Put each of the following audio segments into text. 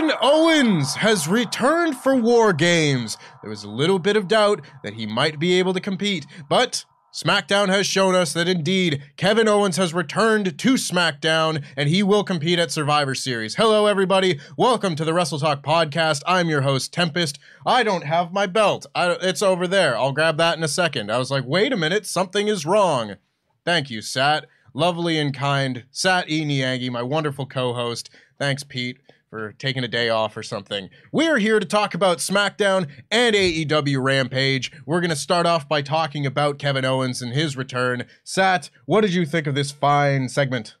Kevin Owens has returned for War Games. There was a little bit of doubt that he might be able to compete, but SmackDown has shown us that indeed Kevin Owens has returned to SmackDown and he will compete at Survivor Series. Hello, everybody. Welcome to the Wrestle Talk podcast. I'm your host, Tempest. I don't have my belt. I, it's over there. I'll grab that in a second. I was like, wait a minute, something is wrong. Thank you, Sat. Lovely and kind. Sat E. Niangi, my wonderful co host. Thanks, Pete for taking a day off or something. We're here to talk about SmackDown and AEW Rampage. We're going to start off by talking about Kevin Owens and his return. Sat, what did you think of this fine segment?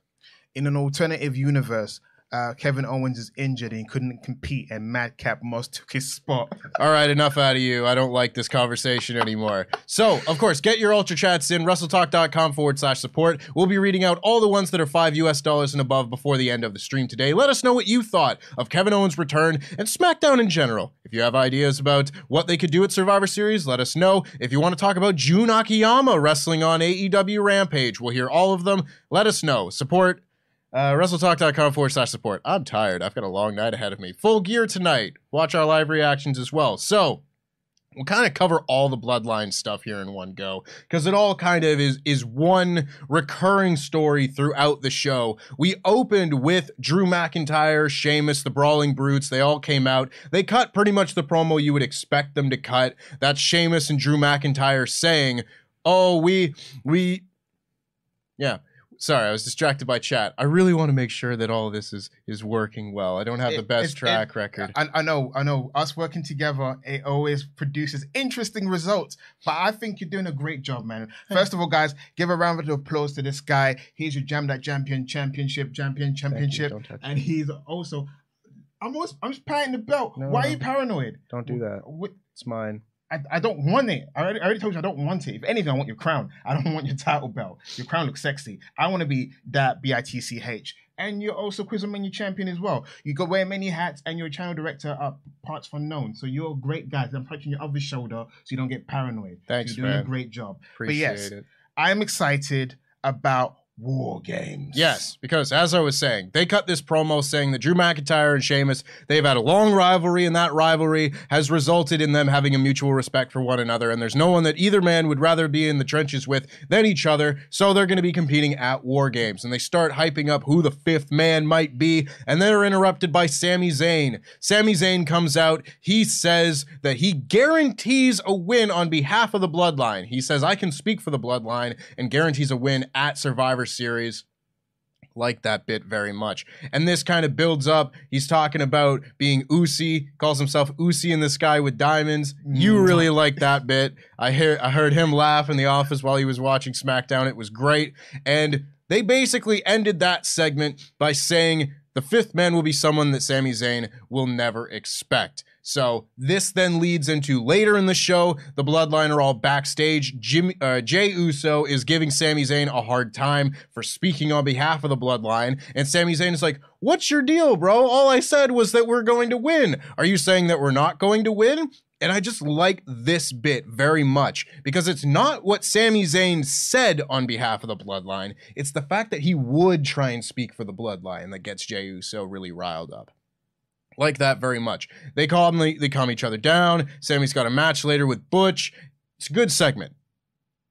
in an alternative universe, uh, Kevin Owens is injured and he couldn't compete, and Madcap Moss took his spot. All right, enough out of you. I don't like this conversation anymore. So, of course, get your Ultra Chats in, WrestleTalk.com forward slash support. We'll be reading out all the ones that are 5 US dollars and above before the end of the stream today. Let us know what you thought of Kevin Owens' return and SmackDown in general. If you have ideas about what they could do at Survivor Series, let us know. If you want to talk about Jun Akiyama wrestling on AEW Rampage, we'll hear all of them. Let us know. Support uh, WrestleTalk.com forward slash support. I'm tired. I've got a long night ahead of me. Full gear tonight. Watch our live reactions as well. So, we'll kind of cover all the bloodline stuff here in one go because it all kind of is is one recurring story throughout the show. We opened with Drew McIntyre, Sheamus, the Brawling Brutes. They all came out. They cut pretty much the promo you would expect them to cut. That's Sheamus and Drew McIntyre saying, "Oh, we we yeah." Sorry, I was distracted by chat. I really want to make sure that all of this is is working well. I don't have the best it- track it- record. I, I know, I know. Us working together, it always produces interesting results. But I think you're doing a great job, man. First of all, guys, give a round of applause to this guy. He's your Jam That Champion Championship Champion Championship, Don't touch and he's also. I'm always, I'm just patting the belt. No, Why no. are you paranoid? Don't do that. What- It's mine. I, I don't want it. I already, I already told you I don't want it. If anything, I want your crown. I don't want your title belt. Your crown looks sexy. I want to be that B I T C H. And you're also Quizlemania champion as well. You go wear many hats, and you're a channel director at Parts Unknown. So you're a great guy. I'm touching your other shoulder so you don't get paranoid. Thanks, You're doing man. a great job. Appreciate but yes, it. I'm excited about War Games. Yes, because as I was saying, they cut this promo saying that Drew McIntyre and Sheamus, they've had a long rivalry, and that rivalry has resulted in them having a mutual respect for one another. And there's no one that either man would rather be in the trenches with than each other. So they're going to be competing at War Games. And they start hyping up who the fifth man might be. And they're interrupted by Sami Zayn. Sami Zayn comes out. He says that he guarantees a win on behalf of the bloodline. He says, I can speak for the bloodline and guarantees a win at Survivor Series like that bit very much. And this kind of builds up. He's talking about being Usi, calls himself Usi in the sky with diamonds. You mm. really like that bit. I hear I heard him laugh in the office while he was watching SmackDown. It was great. And they basically ended that segment by saying The fifth man will be someone that Sami Zayn will never expect. So this then leads into later in the show, the Bloodline are all backstage. Jim, uh, Jey Uso is giving Sami Zayn a hard time for speaking on behalf of the Bloodline, and Sami Zayn is like, "What's your deal, bro? All I said was that we're going to win. Are you saying that we're not going to win?" And I just like this bit very much because it's not what Sami Zayn said on behalf of the Bloodline. It's the fact that he would try and speak for the Bloodline that gets Jey Uso really riled up. Like that very much. They calm they calm each other down. Sami's got a match later with Butch. It's a good segment.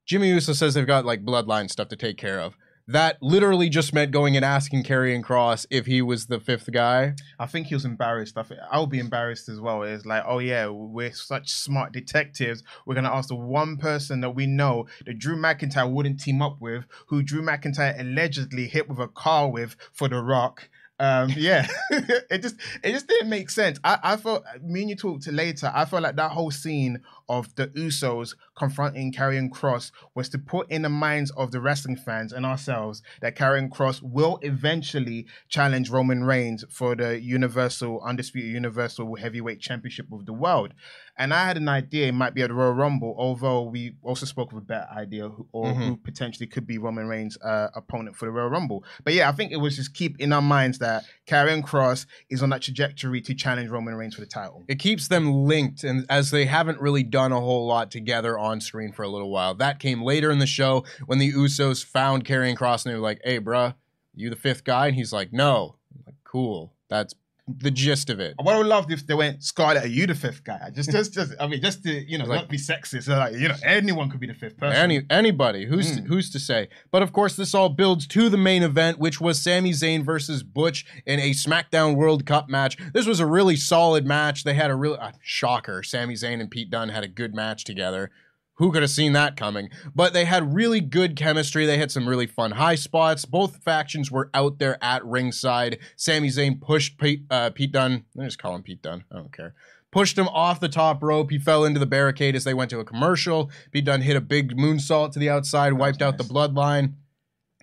Jimmy Uso says they've got like bloodline stuff to take care of that literally just meant going and asking Karrion Kross if he was the fifth guy. I think he was embarrassed. I think I'll be embarrassed as well. It's like, oh yeah, we're such smart detectives. We're gonna ask the one person that we know that Drew McIntyre wouldn't team up with, who Drew McIntyre allegedly hit with a car with for The Rock. Um, yeah, it just it just didn't make sense. I, I felt me and you talked to later. I felt like that whole scene of the Usos confronting Karrion Kross was to put in the minds of the wrestling fans and ourselves that Karrion Kross will eventually challenge Roman Reigns for the Universal Undisputed Universal Heavyweight Championship of the world. And I had an idea it might be at the Royal Rumble, although we also spoke of a better idea who, or mm-hmm. who potentially could be Roman Reigns' uh, opponent for the Royal Rumble. But yeah, I think it was just keep in our minds that Karrion Kross is on that trajectory to challenge Roman Reigns for the title. It keeps them linked, and as they haven't really done a whole lot together on screen for a little while. That came later in the show when the Usos found Karrion Kross and they were like, "Hey, bruh, you the fifth guy?" And he's like, "No." I'm like, cool. That's the gist of it. I would have loved if they went Scarlett, are you the fifth guy? Just, just, just. I mean, just to you know, like, not be sexist. So like, you know, anyone could be the fifth person. Any anybody who's mm. to, who's to say? But of course, this all builds to the main event, which was Sami Zayn versus Butch in a SmackDown World Cup match. This was a really solid match. They had a real uh, shocker. Sami Zayn and Pete Dunne had a good match together. Who could have seen that coming? But they had really good chemistry. They had some really fun high spots. Both factions were out there at ringside. Sami Zayn pushed Pete, uh, Pete Dunne. I just call him Pete Dunne. I don't care. Pushed him off the top rope. He fell into the barricade as they went to a commercial. Pete Dunne hit a big moonsault to the outside, wiped out the bloodline.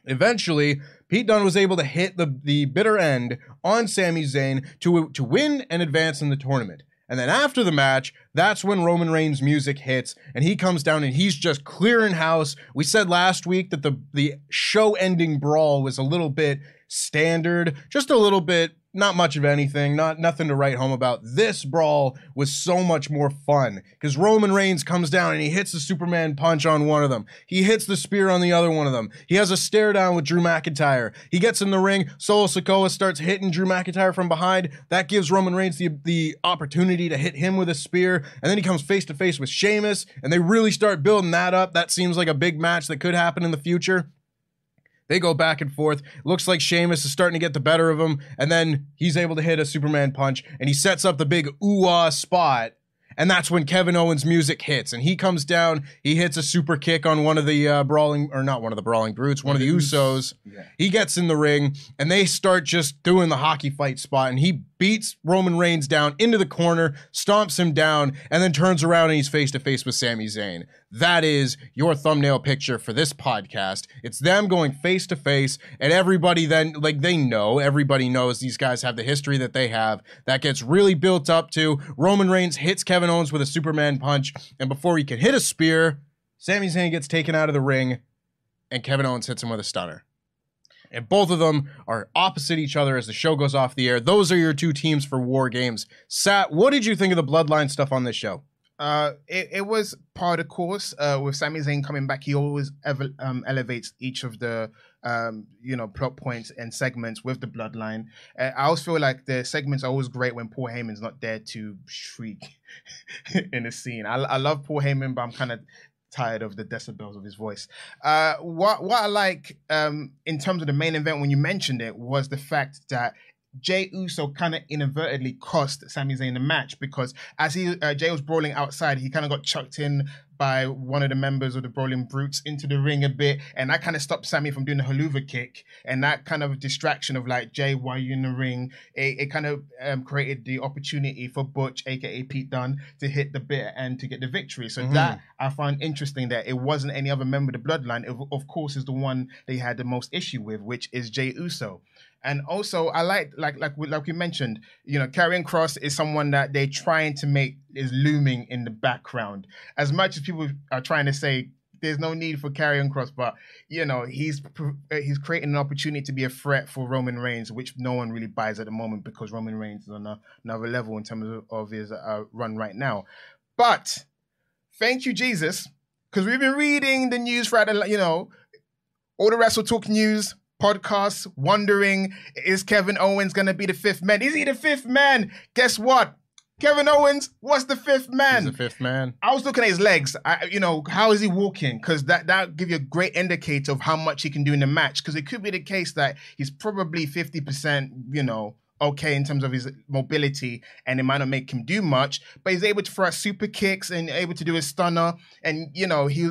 Eventually, Pete Dunne was able to hit the, the bitter end on Sami Zayn to, to win and advance in the tournament. And then after the match, that's when Roman Reigns' music hits, and he comes down and he's just clearing house. We said last week that the the show ending brawl was a little bit standard, just a little bit not much of anything, not nothing to write home about. This brawl was so much more fun because Roman Reigns comes down and he hits the Superman punch on one of them. He hits the spear on the other one of them. He has a stare down with Drew McIntyre. He gets in the ring. Solo Sikoa starts hitting Drew McIntyre from behind. That gives Roman Reigns the, the opportunity to hit him with a spear. And then he comes face to face with Sheamus, and they really start building that up. That seems like a big match that could happen in the future. They go back and forth. Looks like Sheamus is starting to get the better of him, and then he's able to hit a Superman punch, and he sets up the big ooh spot and that's when Kevin Owens' music hits, and he comes down. He hits a super kick on one of the uh, brawling, or not one of the brawling brutes, one of the Usos. Yeah. He gets in the ring, and they start just doing the hockey fight spot, and he beats Roman Reigns down into the corner, stomps him down, and then turns around and he's face to face with Sami Zayn. That is your thumbnail picture for this podcast. It's them going face to face, and everybody then, like, they know, everybody knows these guys have the history that they have. That gets really built up to Roman Reigns hits Kevin Owens with a Superman punch, and before he can hit a spear, Sami Zayn gets taken out of the ring, and Kevin Owens hits him with a stunner. And both of them are opposite each other as the show goes off the air. Those are your two teams for War Games. Sat, what did you think of the Bloodline stuff on this show? Uh, it, it was part of course. Uh, with Sami Zayn coming back, he always ever, um, elevates each of the um, you know, plot points and segments with the bloodline. Uh, I always feel like the segments are always great when Paul Heyman's not there to shriek in a scene. I, I love Paul Heyman, but I'm kind of tired of the decibels of his voice. Uh, what what I like um, in terms of the main event when you mentioned it was the fact that Jey Uso kind of inadvertently cost Sami Zayn the match because as he uh, Jey was brawling outside, he kind of got chucked in by one of the members of the Brawling Brutes into the ring a bit, and that kind of stopped Sami from doing the Helluva Kick, and that kind of distraction of like Jey, why are you in the ring? It, it kind of um, created the opportunity for Butch, aka Pete Dunne, to hit the bit and to get the victory. So mm-hmm. that I find interesting that it wasn't any other member of the Bloodline. It, of course, is the one they had the most issue with, which is Jey Uso. And also, I like like like we, like we mentioned, you know, Karrion Kross is someone that they're trying to make is looming in the background. As much as people are trying to say there's no need for Karrion Kross, but you know he's uh, he's creating an opportunity to be a threat for Roman Reigns, which no one really buys at the moment because Roman Reigns is on a, another level in terms of, of his uh, run right now. But thank you, Jesus, because we've been reading the news for you know all the Wrestle Talk news podcasts, wondering is Kevin Owens going to be the fifth man? Is he the fifth man? Guess what? Kevin Owens was the fifth man. He's the fifth man. I was looking at his legs. I, you know, how is he walking? Because that that give you a great indicator of how much he can do in the match. Because it could be the case that he's probably fifty percent, you know, okay in terms of his mobility, and it might not make him do much. But he's able to throw out super kicks and able to do a stunner, and you know he.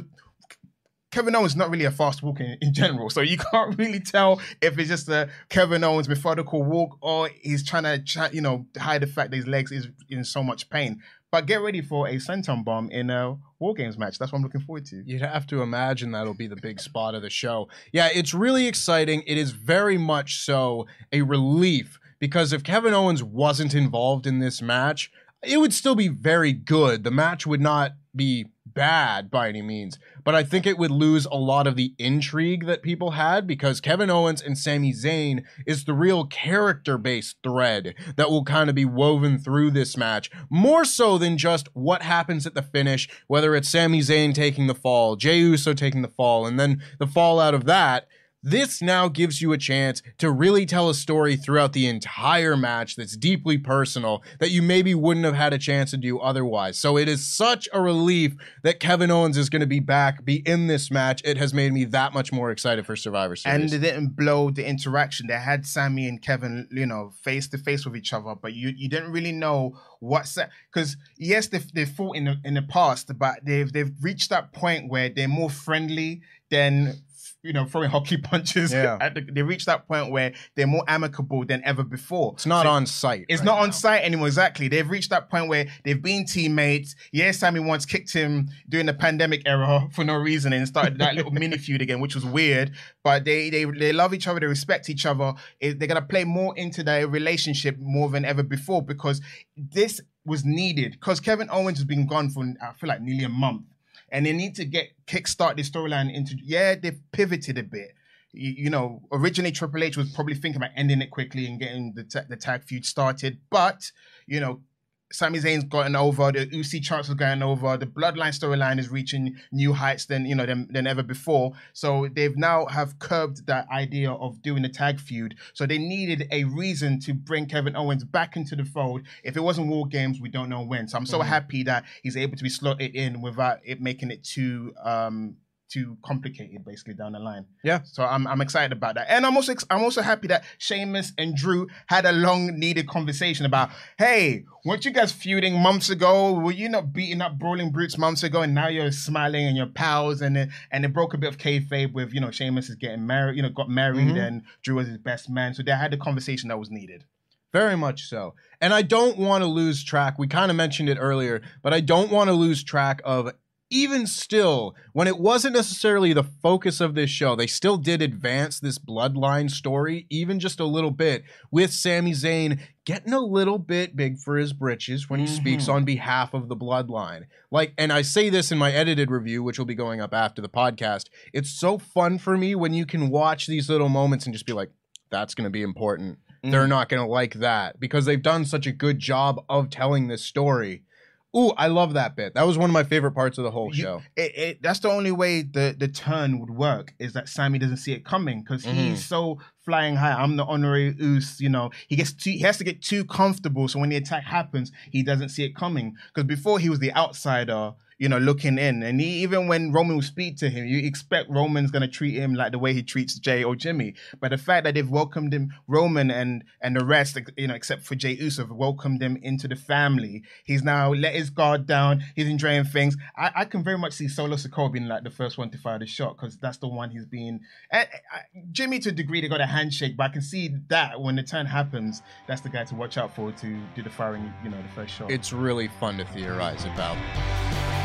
Kevin Owens is not really a fast walker in, in general, so you can't really tell if it's just a Kevin Owens methodical walk or he's trying to, you know, hide the fact that his legs is in so much pain. But get ready for a senton bomb in a War Games match. That's what I'm looking forward to. You'd have to imagine that'll be the big spot of the show. Yeah, it's really exciting. It is very much so a relief because if Kevin Owens wasn't involved in this match, it would still be very good. The match would not be bad by any means, but I think it would lose a lot of the intrigue that people had because Kevin Owens and Sami Zayn is the real character based thread that will kind of be woven through this match, more so than just what happens at the finish, whether it's Sami Zayn taking the fall, Jey Uso taking the fall, and then the fallout of that. This now gives you a chance to really tell a story throughout the entire match that's deeply personal that you maybe wouldn't have had a chance to do otherwise. So it is such a relief that Kevin Owens is going to be back, be in this match. It has made me that much more excited for Survivor Series. And they didn't blow the interaction. They had Sami and Kevin, you know, face to face with each other, but you you didn't really know what's that because yes, they they fought in the in the past, but they've they've reached that point where they're more friendly than you know throwing hockey punches. Yeah. At the, they reached that point where they're more amicable than ever before. it's not So- on site. it's right not on now. site anymore. Exactly. They've reached that point where they've been teammates. Yeah, Sami once kicked him during the pandemic era for no reason and started that little mini feud again, which was weird. But they they they love each other. They respect each other. They're gonna play more into their relationship more than ever before because this was needed. Because Kevin Owens has been gone for I feel like nearly a month, and they need to get kickstart this storyline into. Yeah, they've pivoted a bit you, you know, originally Triple H was probably thinking about ending it quickly and getting the, the tag feud started. But, you know, Sami Zayn's gotten over, the Uzi chance are going over, the Bloodline storyline is reaching new heights than, you know, than, than ever before. So they've now have curbed that idea of doing a tag feud. So they needed a reason to bring Kevin Owens back into the fold. If it wasn't War Games, we don't know when. So I'm so happy that he's able to be slotted in without it making it too um too complicated basically down the line. Yeah. So I'm I'm excited about that. And I'm also I'm also happy that Sheamus and Drew had a long needed conversation about, hey, weren't you guys feuding months ago? Were you not beating up brawling brutes months ago and now you're smiling and you're pals and it, and it broke a bit of kayfabe with, you know, Sheamus is getting married, you know, got married Mhm. and Drew was his best man. So they had the conversation that was needed. Very much so. And I don't want to lose track. We kind of mentioned it earlier, but I don't want to lose track of even still, when it wasn't necessarily the focus of this show, they still did advance this bloodline story, even just a little bit, with Sami Zayn getting a little bit big for his britches when he speaks mm-hmm. on behalf of the bloodline. Like, and I say this in my edited review, which will be going up after the podcast. It's so fun for me when you can watch these little moments and just be like, that's going to be important they're mm-hmm. not going to like that because they've done such a good job of telling this story. Ooh, I love that bit. That was one of my favorite parts of the whole You- show. It, it, that's the only way the, the turn would work is that Sami doesn't see it coming because Mhm. he's so flying high. I'm the honorary Oos, you know. He gets too, he has to get too comfortable, so when the attack happens, he doesn't see it coming. Because before he was the outsider, you know, looking in, and he, even when Roman will speak to him, you expect Roman's gonna treat him like the way he treats Jey or Jimmy. But the fact that they've welcomed him, Roman and and the rest, you know, except for Jey Uso, welcomed him into the family. He's now let his guard down. He's enjoying things. I, I can very much see Solo Sikoa being like the first one to fire the shot because that's the one he's been. Jimmy, to a degree, they got a handshake, but I can see that when the turn happens, that's the guy to watch out for to do the firing. You know, the first shot. It's really fun to theorize about.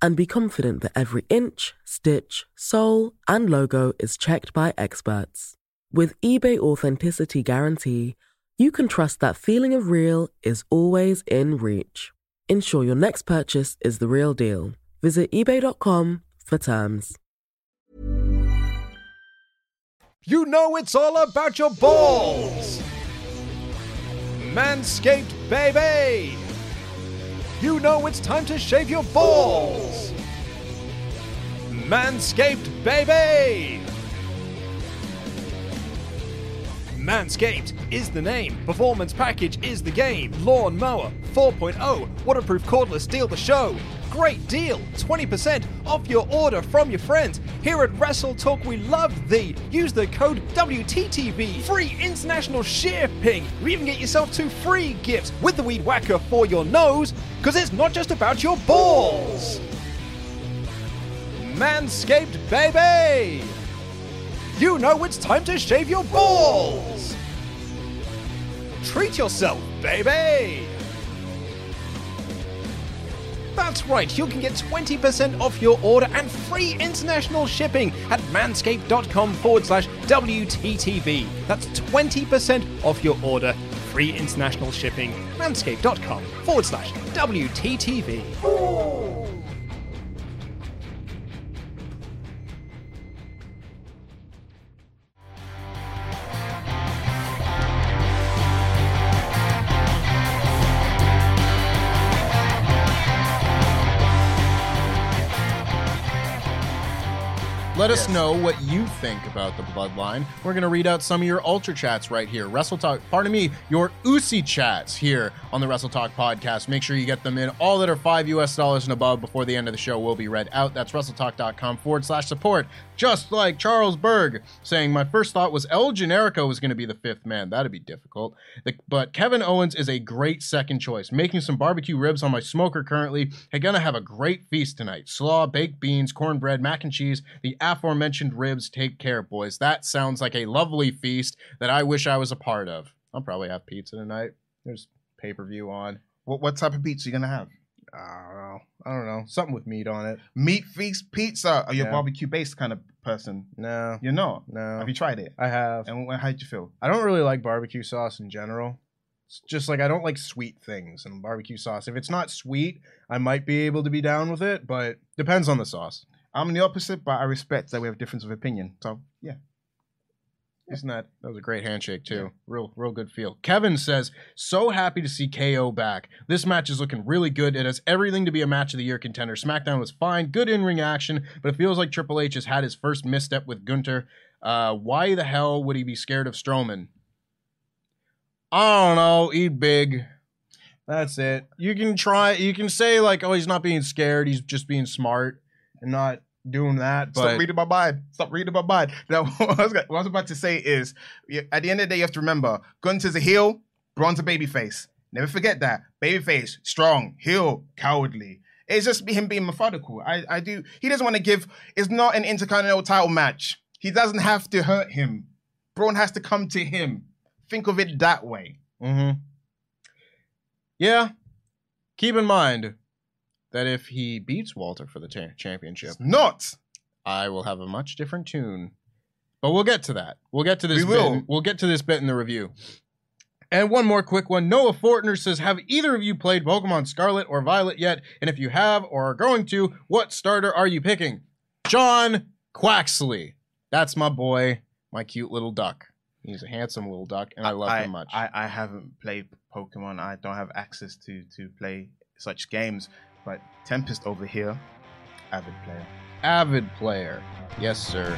and be confident that every inch, stitch, sole, and logo is checked by experts. With eBay Authenticity Guarantee, you can trust that feeling of real is always in reach. Ensure your next purchase is the real deal. Visit eBay.com for terms. You know it's all about your balls! Manscaped, baby! You know it's time to shave your balls! Manscaped, baby! Manscaped is the name. Performance package is the game. Lawn mower 4.0. Waterproof cordless steal the show. Great deal. 20% off your order from your friends. Here at Wrestle Talk, we love thee. Use the code WTTV. Free international shipping. You even get yourself two free gifts with the Weed Whacker for your nose, because it's not just about your balls. Manscaped, baby! You know it's time to shave your balls! Treat yourself, baby! That's right, you can get 20% off your order and free international shipping at manscaped.com forward slash WTTV. That's 20% off your order, free international shipping, manscaped.com forward slash WTTV. Let us know what you think about the bloodline. We're going to read out some of your ultra chats right here. Wrestle Talk, pardon me, your Usi chats here on the Wrestle Talk podcast. Make sure you get them in. All that are five US dollars and above before the end of the show will be read out. That's WrestleTalk.com forward slash support. Just like Charles Berg saying, My first thought was El Generico was going to be the fifth man. That'd be difficult. The- but Kevin Owens is a great second choice. Making some barbecue ribs on my smoker currently. Going to have a great feast tonight. Slaw, baked beans, cornbread, mac and cheese, the aforementioned ribs. Take care, boys. That sounds like a lovely feast that I wish I was a part of. I'll probably have pizza tonight. There's pay per view on. What what type of pizza you gonna have? I don't know. I don't know. Something with meat on it. Meat feast pizza. Are you Yeah. a barbecue based kind of person? No, You're not. no. Have you tried it? I have. And wh- how did you feel? I don't really like barbecue sauce in general. It's just like I don't like sweet things and barbecue sauce. If it's not sweet, I might be able to be down with it, but depends on the sauce. I'm the opposite, but I respect that we have difference of opinion. So yeah. Isn't that that was a great handshake too? Real real good feel. Kevin says, "So happy to see KO back. This match is looking really good. It has everything to be a match of the year contender. SmackDown was fine, good in-ring action, but it feels like Triple H has had his first misstep with Gunther. Uh, why the hell would he be scared of Strowman? I don't know. Eat big. That's it. You can try. You can say like, "Oh, he's not being scared. He's just being smart and not doing that." But Stop reading my mind. Stop reading my mind. Now, what I, was, what I was about to say is, at the end of the day, you have to remember, Gunther's a heel, Braun's a babyface. Never forget that. Babyface, strong, heel, cowardly. It's just him being methodical. I, I do. He doesn't want to give. It's not an intercontinental title match. He doesn't have to hurt him. Braun has to come to him. Think of it that way. Mm-hmm. Yeah. Keep in mind that if he beats Walter for the cha- championship, It's not. I will have a much different tune. But we'll get to that. We'll get to this. We bit will. in- we'll get to this bit in the review. And one more quick one. Noah Fortner says, "Have either of you played Pokemon Scarlet or Violet yet? And if you have or are going to, what starter are you picking?" John Quaxly. That's my boy, my cute little duck. He's a handsome little duck, and I love him much. I, I haven't played Pokemon. I don't have access to to play such games. But Tempest over here, avid player. avid player. Yes, sir.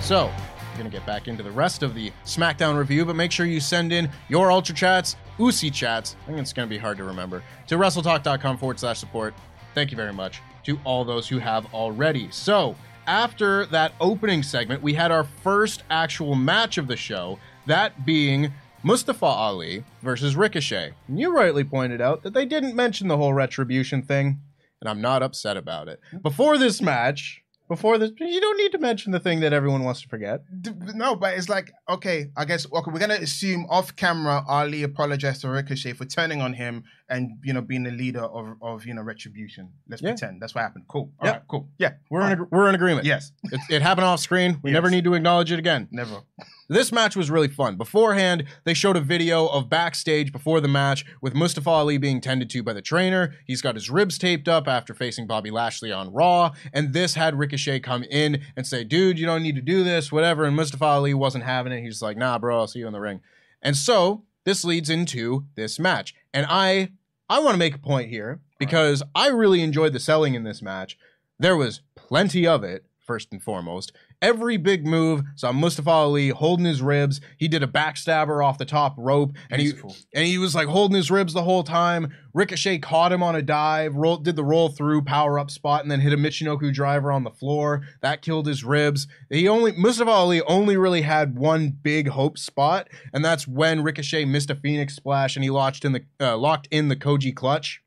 So, we're going to get back into the rest of the SmackDown review, but make sure you send in your Ultra Chats, Usi Chats. I think it's going to be hard to remember. To WrestleTalk.com forward slash support. Thank you very much to all those who have already. So, after that opening segment, we had our first actual match of the show, that being Mustafa Ali versus Ricochet. And you rightly pointed out that they didn't mention the whole retribution thing, and I'm not upset about it. Before this match, before this, you don't need to mention the thing that everyone wants to forget. D- No, but it's like okay. I guess okay. We're gonna assume off camera Ali apologized to Ricochet for turning on him and you know being the leader of of you know retribution. Let's Yeah. pretend that's what happened. Cool. All Yeah. right. Cool. Yeah. We're in, ag- we're in agreement. Yes. It, it happened off screen. We Yes. never need to acknowledge it again. Never. This match was really fun. Beforehand, they showed a video of backstage before the match with Mustafa Ali being tended to by the trainer. He's got his ribs taped up after facing Bobby Lashley on Raw. And this had Ricochet come in and say, dude, you don't need to do this, whatever. And Mustafa Ali wasn't having it. He's like, nah, bro, I'll see you in the ring. And so this leads into this match. And I I want to make a point here because I really enjoyed the selling in this match. There was plenty of it, first and foremost. Every big move saw Mustafa Ali holding his ribs. He did a backstabber off the top rope, and he and he was like holding his ribs the whole time. Ricochet caught him on a dive, roll, did the roll through power up spot, and then hit a Michinoku driver on the floor. That killed his ribs. He only Mustafa Ali only really had one big hope spot, and that's when Ricochet missed a Phoenix splash and he locked in the uh, locked in the Koji clutch.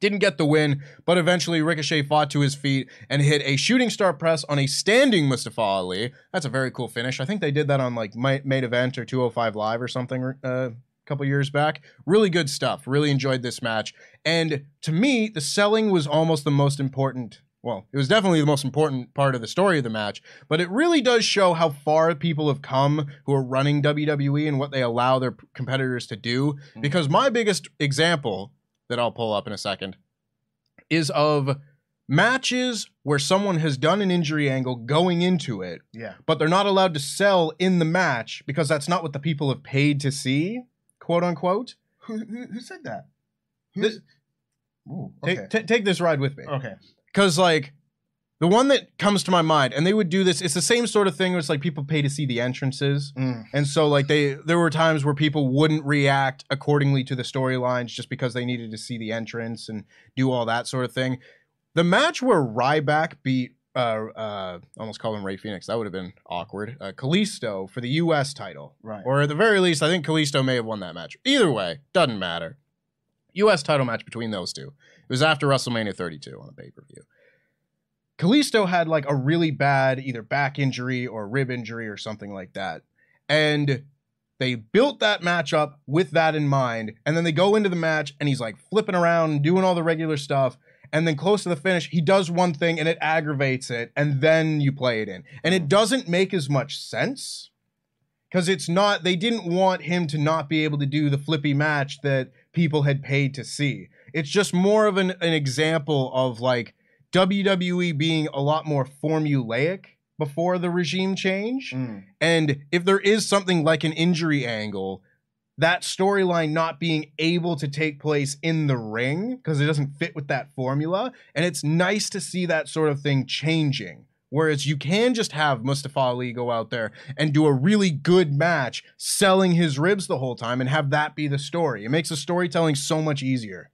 Didn't get the win, but eventually Ricochet fought to his feet and hit a shooting star press on a standing Mustafa Ali. That's a very cool finish. I think they did that on like Ma- main event or 205 live or something uh, a couple years back. Really good stuff. Really enjoyed this match. And to me, the selling was almost the most important. Well, it was definitely the most important part of the story of the match, but it really does show how far people have come who are running WWE and what they allow their competitors to do. Because my biggest example that I'll pull up in a second is of matches where someone has done an injury angle going into it, Yeah. but they're not allowed to sell in the match because that's not what the people have paid to see, quote unquote. Who who, who said that? This- Who's? Ooh, Take, okay. ta- take this ride with me. okay. Because, like, the one that comes to my mind, and they would do this, it's the same sort of thing where it's like people pay to see the entrances. Mm. And so, like, they there were times where people wouldn't react accordingly to the storylines just because they needed to see the entrance and do all that sort of thing. The match where Ryback beat, uh, uh, almost call him Rey Fenix, that would have been awkward. Uh, Kalisto for the U.S. title, Right. Or at the very least, I think Kalisto may have won that match. Either way, doesn't matter. U.S. title match between those two. It was after WrestleMania 32 on a pay per view. Kalisto had like a really bad either back injury or rib injury or something like that. And they built that match up with that in mind. And then they go into the match and he's like flipping around doing all the regular stuff. And then close to the finish, he does one thing and it aggravates it. And then you play it in. And it doesn't make as much sense because it's not, they didn't want him to not be able to do the flippy match that people had paid to see. It's just more of an, an example of like WWE being a lot more formulaic before the regime change. Mm. And if there is something like an injury angle, that storyline not being able to take place in the ring because it doesn't fit with that formula. And it's nice to see that sort of thing changing. Whereas you can just have Mustafa Ali go out there and do a really good match selling his ribs the whole time and have that be the story. It makes the storytelling so much easier.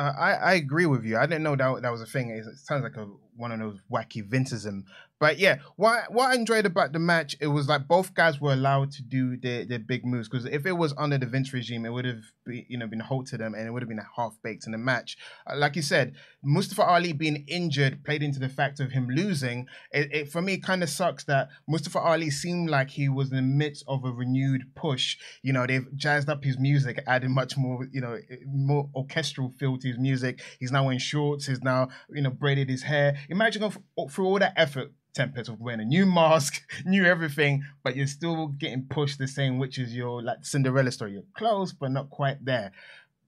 I, I agree with you. I didn't know that that was a thing. It sounds like a one of those wacky Vinceism. But yeah, what what I enjoyed about the match, it was like both guys were allowed to do their, their big moves. Because if it was under the Vince regime, it would have be, you know been to them, and it would have been a half baked in the match. Uh, like you said, Mustafa Ali being injured played into the fact of him losing. It, it for me kind of sucks that Mustafa Ali seemed like he was in the midst of a renewed push. You know, they've jazzed up his music, added much more you know more orchestral feel to his music. He's now in shorts. He's now you know braided his hair. Imagine through all that effort template of wearing a new mask, new everything, but you're still getting pushed the same, which is your like Cinderella story. You're close, but not quite there.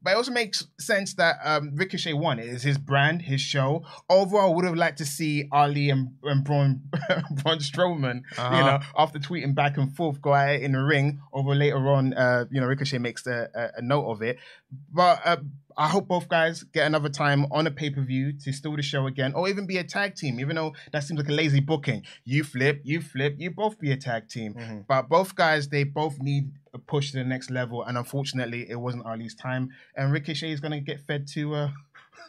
But it also makes sense that um, Ricochet won. It is his brand, his show. Overall, I would have liked to see Ali and, and Braun, Braun Strowman, uh-huh. you know, after tweeting back and forth, go out in the ring. Over later on, uh, you know, Ricochet makes a, a, a note of it. But uh, I hope both guys get another time on a pay per view to steal the show again, or even be a tag team. Even though that seems like a lazy booking, you flip, you flip, you both be a tag team. Mm-hmm. But both guys, they both need a push to the next level, and unfortunately, it wasn't Ali's time. And Ricochet is going to get fed to. Uh,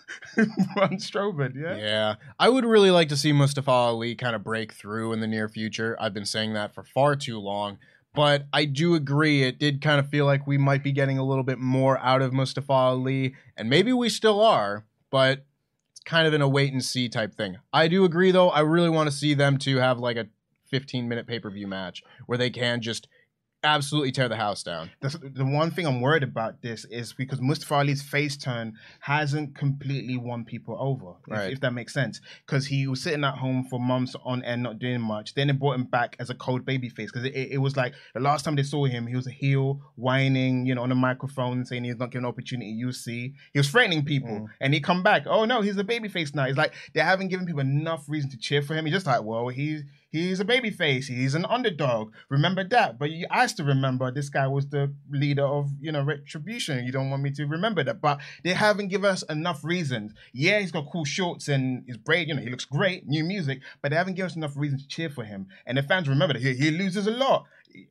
Braun Strowman, yeah. Yeah. I would really like to see Mustafa Ali kind of break through in the near future. I've been saying that for far too long. But I do agree, it did kind of feel like we might be getting a little bit more out of Mustafa Ali, and maybe we still are, but it's kind of in a wait and see type thing. I do agree, though, I really want to see them to have like a 15 minute pay per view match where they can just absolutely tear the house down. The, the one thing I'm worried about this is because Mustafa Ali's face turn hasn't completely won people over, right. if, if that makes sense. Because he was sitting at home for months on end, not doing much. Then they brought him back as a cold baby face because it, it, it, was like the last time they saw him, he was a heel, whining, you know, on a microphone, saying he's not given opportunity. You see, he was threatening people, mm. and he come back. Oh no, he's a baby face now. It's like they haven't given people enough reason to cheer for him. He's just like, well, he's He's a baby face. He's an underdog. Remember that. But you asked to remember this guy was the leader of, you know, retribution. You don't want me to remember that. But they haven't given us enough reasons. Yeah, he's got cool shorts and his braid, you know, he looks great, new music, but they haven't given us enough reasons to cheer for him. And the fans remember that he, he loses a lot.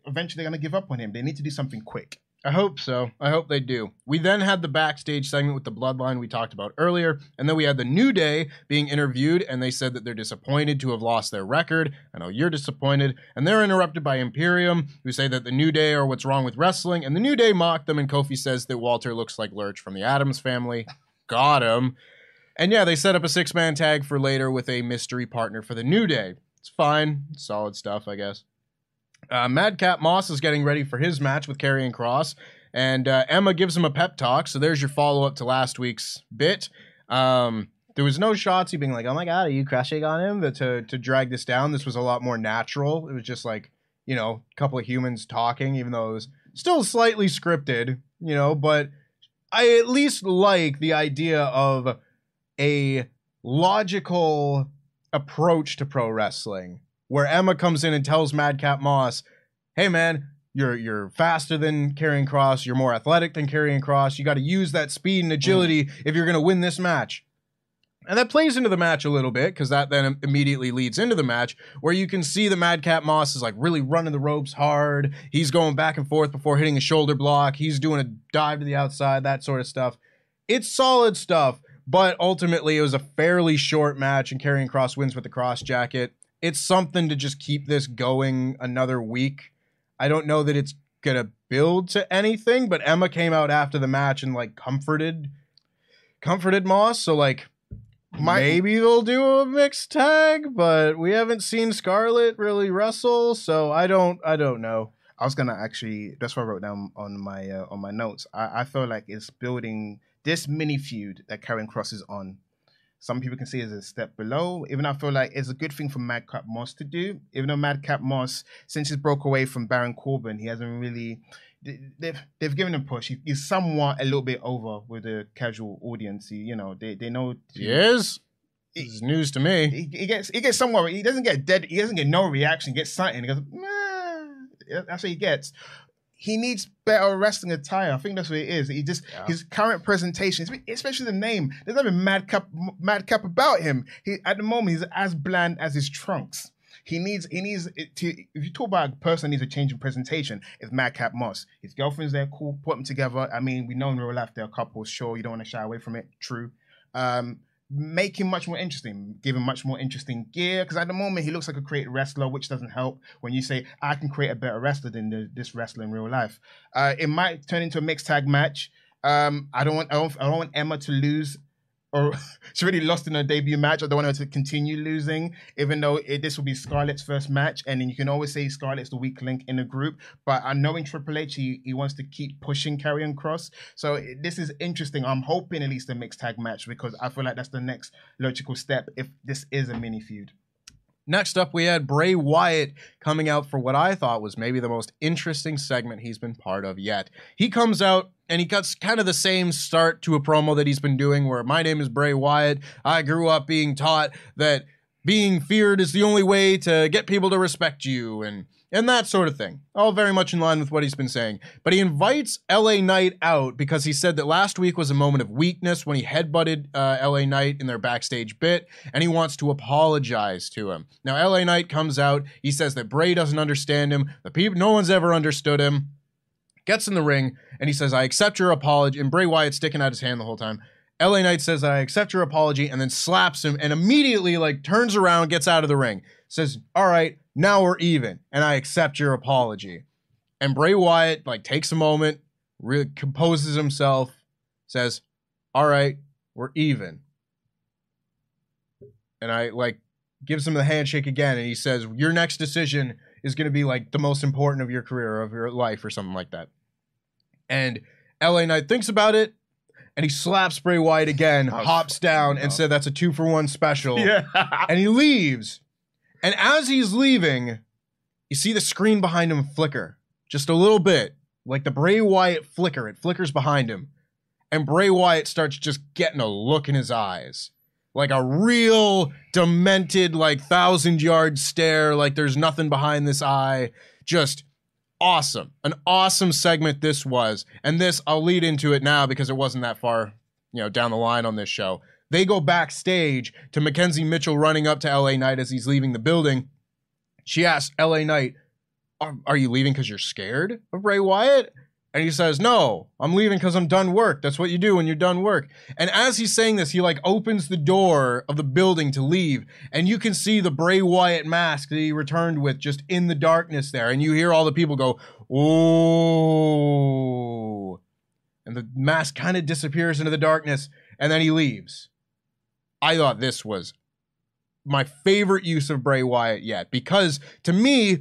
Eventually they're gonna give up on him. They need to do something quick. I hope so. I hope they do. We then had the backstage segment with the bloodline we talked about earlier, and then we had the New Day being interviewed, and they said that they're disappointed to have lost their record. I know you're disappointed, and they're interrupted by Imperium, who say that the New Day are what's wrong with wrestling, and the New Day mock them, and Kofi says that Walter looks like Lurch from the Addams family. Got him. And yeah, they set up a six man tag for later with a mystery partner for the New Day. It's fine. Solid stuff, I guess. Uh, Madcap Moss is getting ready for his match with Karrion Kross, and uh, Emma gives him a pep talk. So there's your follow up to last week's bit. Um, there was no Shotzi being like, "Oh my god, are you crashing on him?" But to to drag this down, this was a lot more natural. It was just like you know, a couple of humans talking, even though it was still slightly scripted, you know. But I at least like the idea of a logical approach to pro wrestling where Emma comes in and tells Madcap Moss, "Hey man, you're you're faster than Karrion Kross you're more athletic than Karrion Kross You got to use that speed and agility mm. if you're going to win this match." And that plays into the match a little bit because that then immediately leads into the match where you can see the Madcap Moss is like really running the ropes hard. He's going back and forth before hitting a shoulder block. He's doing a dive to the outside, that sort of stuff. It's solid stuff, but ultimately it was a fairly short match, and Karrion Kross wins with the Kross Jacket it's something to just keep this going another week. I don't know that it's gonna build to anything, but Emma came out after the match and like comforted comforted Moss, so like My, maybe they'll do a mixed tag, but we haven't seen Scarlett really wrestle, so I don't I don't know. I was gonna actually that's what I wrote down on my uh, on my notes. I, I feel like it's building this mini feud that Karrion Kross is on some people can see it as a step below. Even I feel like it's a good thing for Madcap Moss to do. Even though Madcap Moss, since he's broke away from Baron Corbin, he hasn't really. They've they've given him a push. he's somewhat a little bit over with the casual audience. He, you know, they they know. To, he is. This is news to me. He, he, gets he gets somewhere. He doesn't get dead. He doesn't get no reaction. He gets something. He goes, nah. That's what he gets he needs better wrestling attire. I think that's what it is. He just his current presentation, especially the name. There's nothing madcap madcap about him. He at the moment he's as bland as his trunks. He needs he needs to if you talk about a person needs a change in presentation, it's Madcap Moss. His girlfriend's there, cool, put them together. I mean, we know in real life they're a couple, sure, you don't want to shy away from it, true. Um, make him much more interesting, give him much more interesting gear. Because at the moment, he looks like a created wrestler, which doesn't help when you say, I can create a better wrestler than the, this wrestler in real life. Uh, it might turn into a mixed tag match. Um, I don't want I don't, I don't want Emma to lose or she already lost in her debut match. I don't want her to continue losing, even though it, this will be Scarlett's first match. And then you can always say Scarlett's the weak link in the group. But I know in Triple H, he, he wants to keep pushing Karrion Kross. So it, this is interesting. I'm hoping at least a mixed tag match because I feel like that's the next logical step if this is a mini feud. Next up, we had Bray Wyatt coming out for what I thought was maybe the most interesting segment he's been part of yet. He comes out and he cuts kind of the same start to a promo that he's been doing where my name is Bray Wyatt. I grew up being taught that being feared is the only way to get people to respect you and and that sort of thing. All very much in line with what he's been saying. But he invites LA Knight out because he said that last week was a moment of weakness when he headbutted uh, LA Knight in their backstage bit, and he wants to apologize to him. Now, LA Knight comes out. He says that Bray doesn't understand him. The people, no one's ever understood him. Gets in the ring and he says, "I accept your apology." And Bray Wyatt sticking out his hand the whole time. LA Knight says, I accept your apology, and then slaps him and immediately like turns around, gets out of the ring, says, All right, now we're even, and I accept your apology. And Bray Wyatt like takes a moment, re- composes himself, says, All right, we're even. And I like gives him the handshake again, and he says, Your next decision is gonna be like the most important of your career, of your life, or something like that. And LA Knight thinks about it, and he slaps Bray Wyatt again, oh, hops down, and said that's a two for one special. Yeah. and he leaves. And as he's leaving, you see the screen behind him flicker just a little bit, like the Bray Wyatt flicker. It flickers behind him. And Bray Wyatt starts just getting a look in his eyes. Like a real demented, like thousand yard stare, like there's nothing behind this eye. Just awesome. An awesome segment this was. And this, I'll lead into it now because it wasn't that far, you know, down the line on this show. They go backstage to Mackenzie Mitchell running up to LA Knight as he's leaving the building. She asks LA Knight, Are, are you leaving because you're scared of Bray Wyatt? And he says, No, I'm leaving because I'm done work. That's what you do when you're done work. And as he's saying this, he like opens the door of the building to leave. And you can see the Bray Wyatt mask that he returned with just in the darkness there. And you hear all the people go, Oh. And the mask kind of disappears into the darkness. And then he leaves. I thought this was my favorite use of Bray Wyatt yet because to me,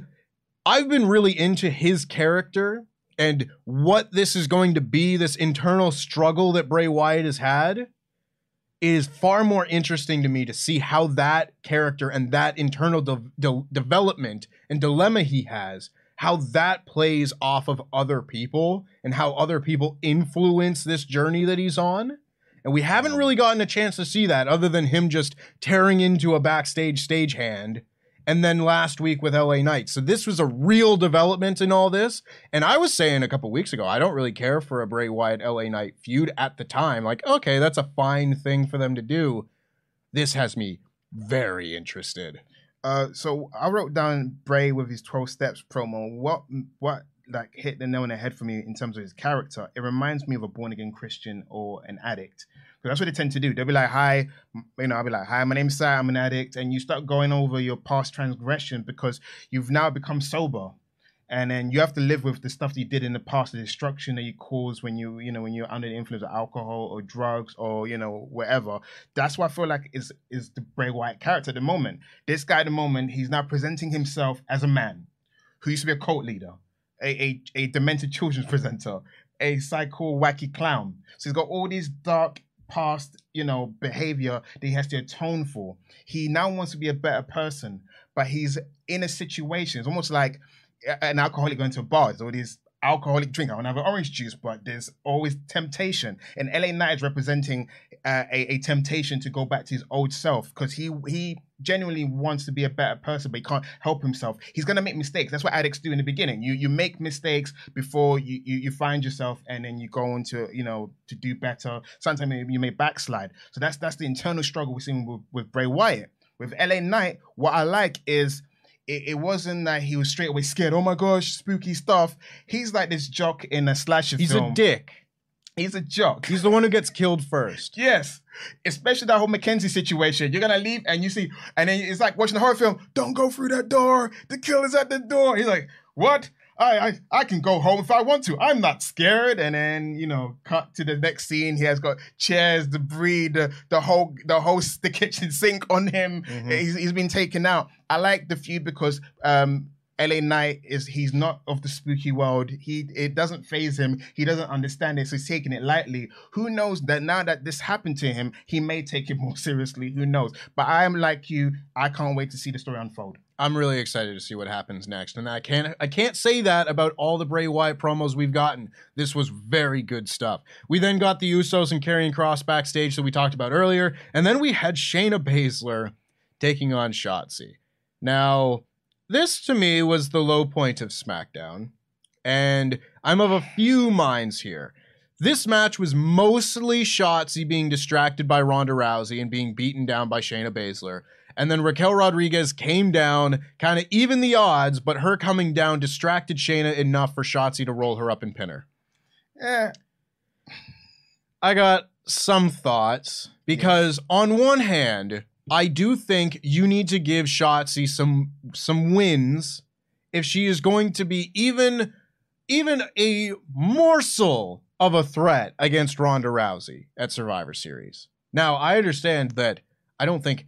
I've been really into his character and what this is going to be, this internal struggle that Bray Wyatt has had, is far more interesting to me to see how that character and that internal de- de- development and dilemma he has, how that plays off of other people and how other people influence this journey that he's on. And we haven't really gotten a chance to see that other than him just tearing into a backstage stagehand and then last week with LA Knight. So this was a real development in all this. And I was saying a couple weeks ago, I don't really care for a Bray Wyatt LA Knight feud at the time. Like, okay, that's a fine thing for them to do. This has me very interested. Uh, so I wrote down Bray with his 12 steps promo. What what like hit the nail on the head for me in terms of his character? It reminds me of a born again Christian or an addict. Because that's what they tend to do. They'll be like, "Hi, you know," I'll be like, "Hi, my name's Sai. I'm an addict," and you start going over your past transgression because you've now become sober, and then you have to live with the stuff that you did in the past, the destruction that you caused when you, you know, when you're under the influence of alcohol or drugs or you know whatever. That's what I feel like is is the Bray Wyatt character at the moment. This guy at the moment, he's now presenting himself as a man who used to be a cult leader, a a, a demented children's presenter, a psycho wacky clown. So he's got all these dark past, you know, behavior that he has to atone for. He now wants to be a better person, but he's in a situation. It's almost like an alcoholic going to a bar. There's all these alcoholic drink. I want to have an orange juice, but there's always temptation. And LA Knight is representing uh, a, a temptation to go back to his old self because he he genuinely wants to be a better person, but he can't help himself. He's gonna make mistakes. That's what addicts do in the beginning. You you make mistakes before you you, you find yourself, and then you go on to you know to do better. Sometimes you may backslide. So that's that's the internal struggle we're seeing with, with Bray Wyatt. With LA Knight, what I like is it, it wasn't that he was straight away scared. Oh my gosh, spooky stuff. He's like this jock in a slasher He's film. He's a dick. He's a jock. He's the one who gets killed first. Yes, especially that whole Mackenzie situation. You're gonna leave and you see, and then it's like watching a horror film. Don't go through that door. The killer's at the door. He's like, what? I, I I can go home if I want to. I'm not scared. And then you know, cut to the next scene. He has got chairs, debris, the the whole the whole the kitchen sink on him. He's, he's been taken out. I like the feud because um LA Knight is he's not of the spooky world. He it doesn't phase him. He doesn't understand it, so he's taking it lightly. Who knows that now that this happened to him, he may take it more seriously. Who knows? But I am like you. I can't wait to see the story unfold. I'm really excited to see what happens next, and I can't I can't say that about all the Bray Wyatt promos we've gotten. This was very good stuff. We then got the Usos and Karrion Kross backstage that we talked about earlier, and then we had Shayna Baszler taking on Shotzi. Now, this to me was the low point of SmackDown, and I'm of a few minds here. This match was mostly Shotzi being distracted by Ronda Rousey and being beaten down by Shayna Baszler. And then Raquel Rodriguez came down, kind of even the odds, but her coming down distracted Shayna enough for Shotzi to roll her up and pin her. Yeah, I got some thoughts because on one hand, I do think you need to give Shotzi some some wins if she is going to be even even a morsel of a threat against Ronda Rousey at Survivor Series. Now, I understand that I don't think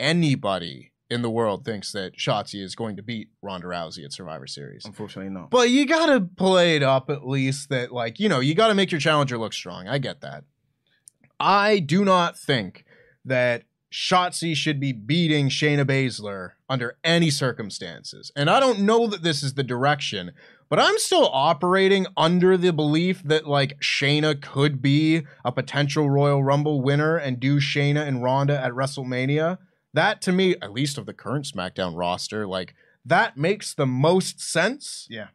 anybody in the world thinks that Shotzi is going to beat Ronda Rousey at Survivor Series. unfortunately not. But you gotta play it up at least that, like, you know, you gotta make your challenger look strong. I get that. I do not think that Shotzi should be beating Shayna Baszler under any circumstances. And I don't know that this is the direction, but I'm still operating under the belief that, like, Shayna could be a potential Royal Rumble winner and do Shayna and Ronda at WrestleMania. That to me, at least of the current SmackDown roster, like, that makes the most sense. Yeah.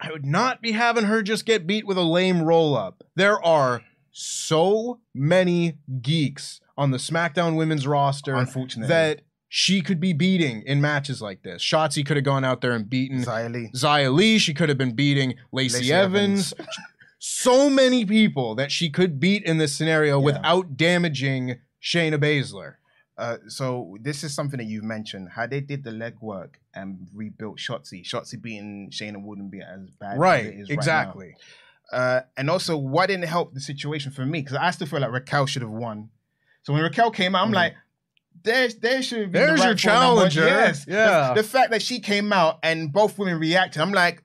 I would not be having her just get beat with a lame roll up. There are so many geeks on the SmackDown women's roster Unfortunately. that she could be beating in matches like this. Shotzi could have gone out there and beaten Xia Li. Xia Li. She could have been beating Lacey, Lacey Evans. so many people that she could beat in this scenario Yeah. without damaging Shayna Baszler. Uh, so this is something that you've mentioned. How they did the legwork and rebuilt Shotzi. Shotzi beating Shayna wouldn't be as bad. as Right, it is right now. exactly. Uh, and also, why didn't it help the situation for me? Because I still feel like Raquel should have won. So when Raquel came out, I'm mm-hmm. like, there, there should be. the. There's your rightful number challenger. Yes. The- Yeah. The, fact that she came out and both women reacted, I'm like,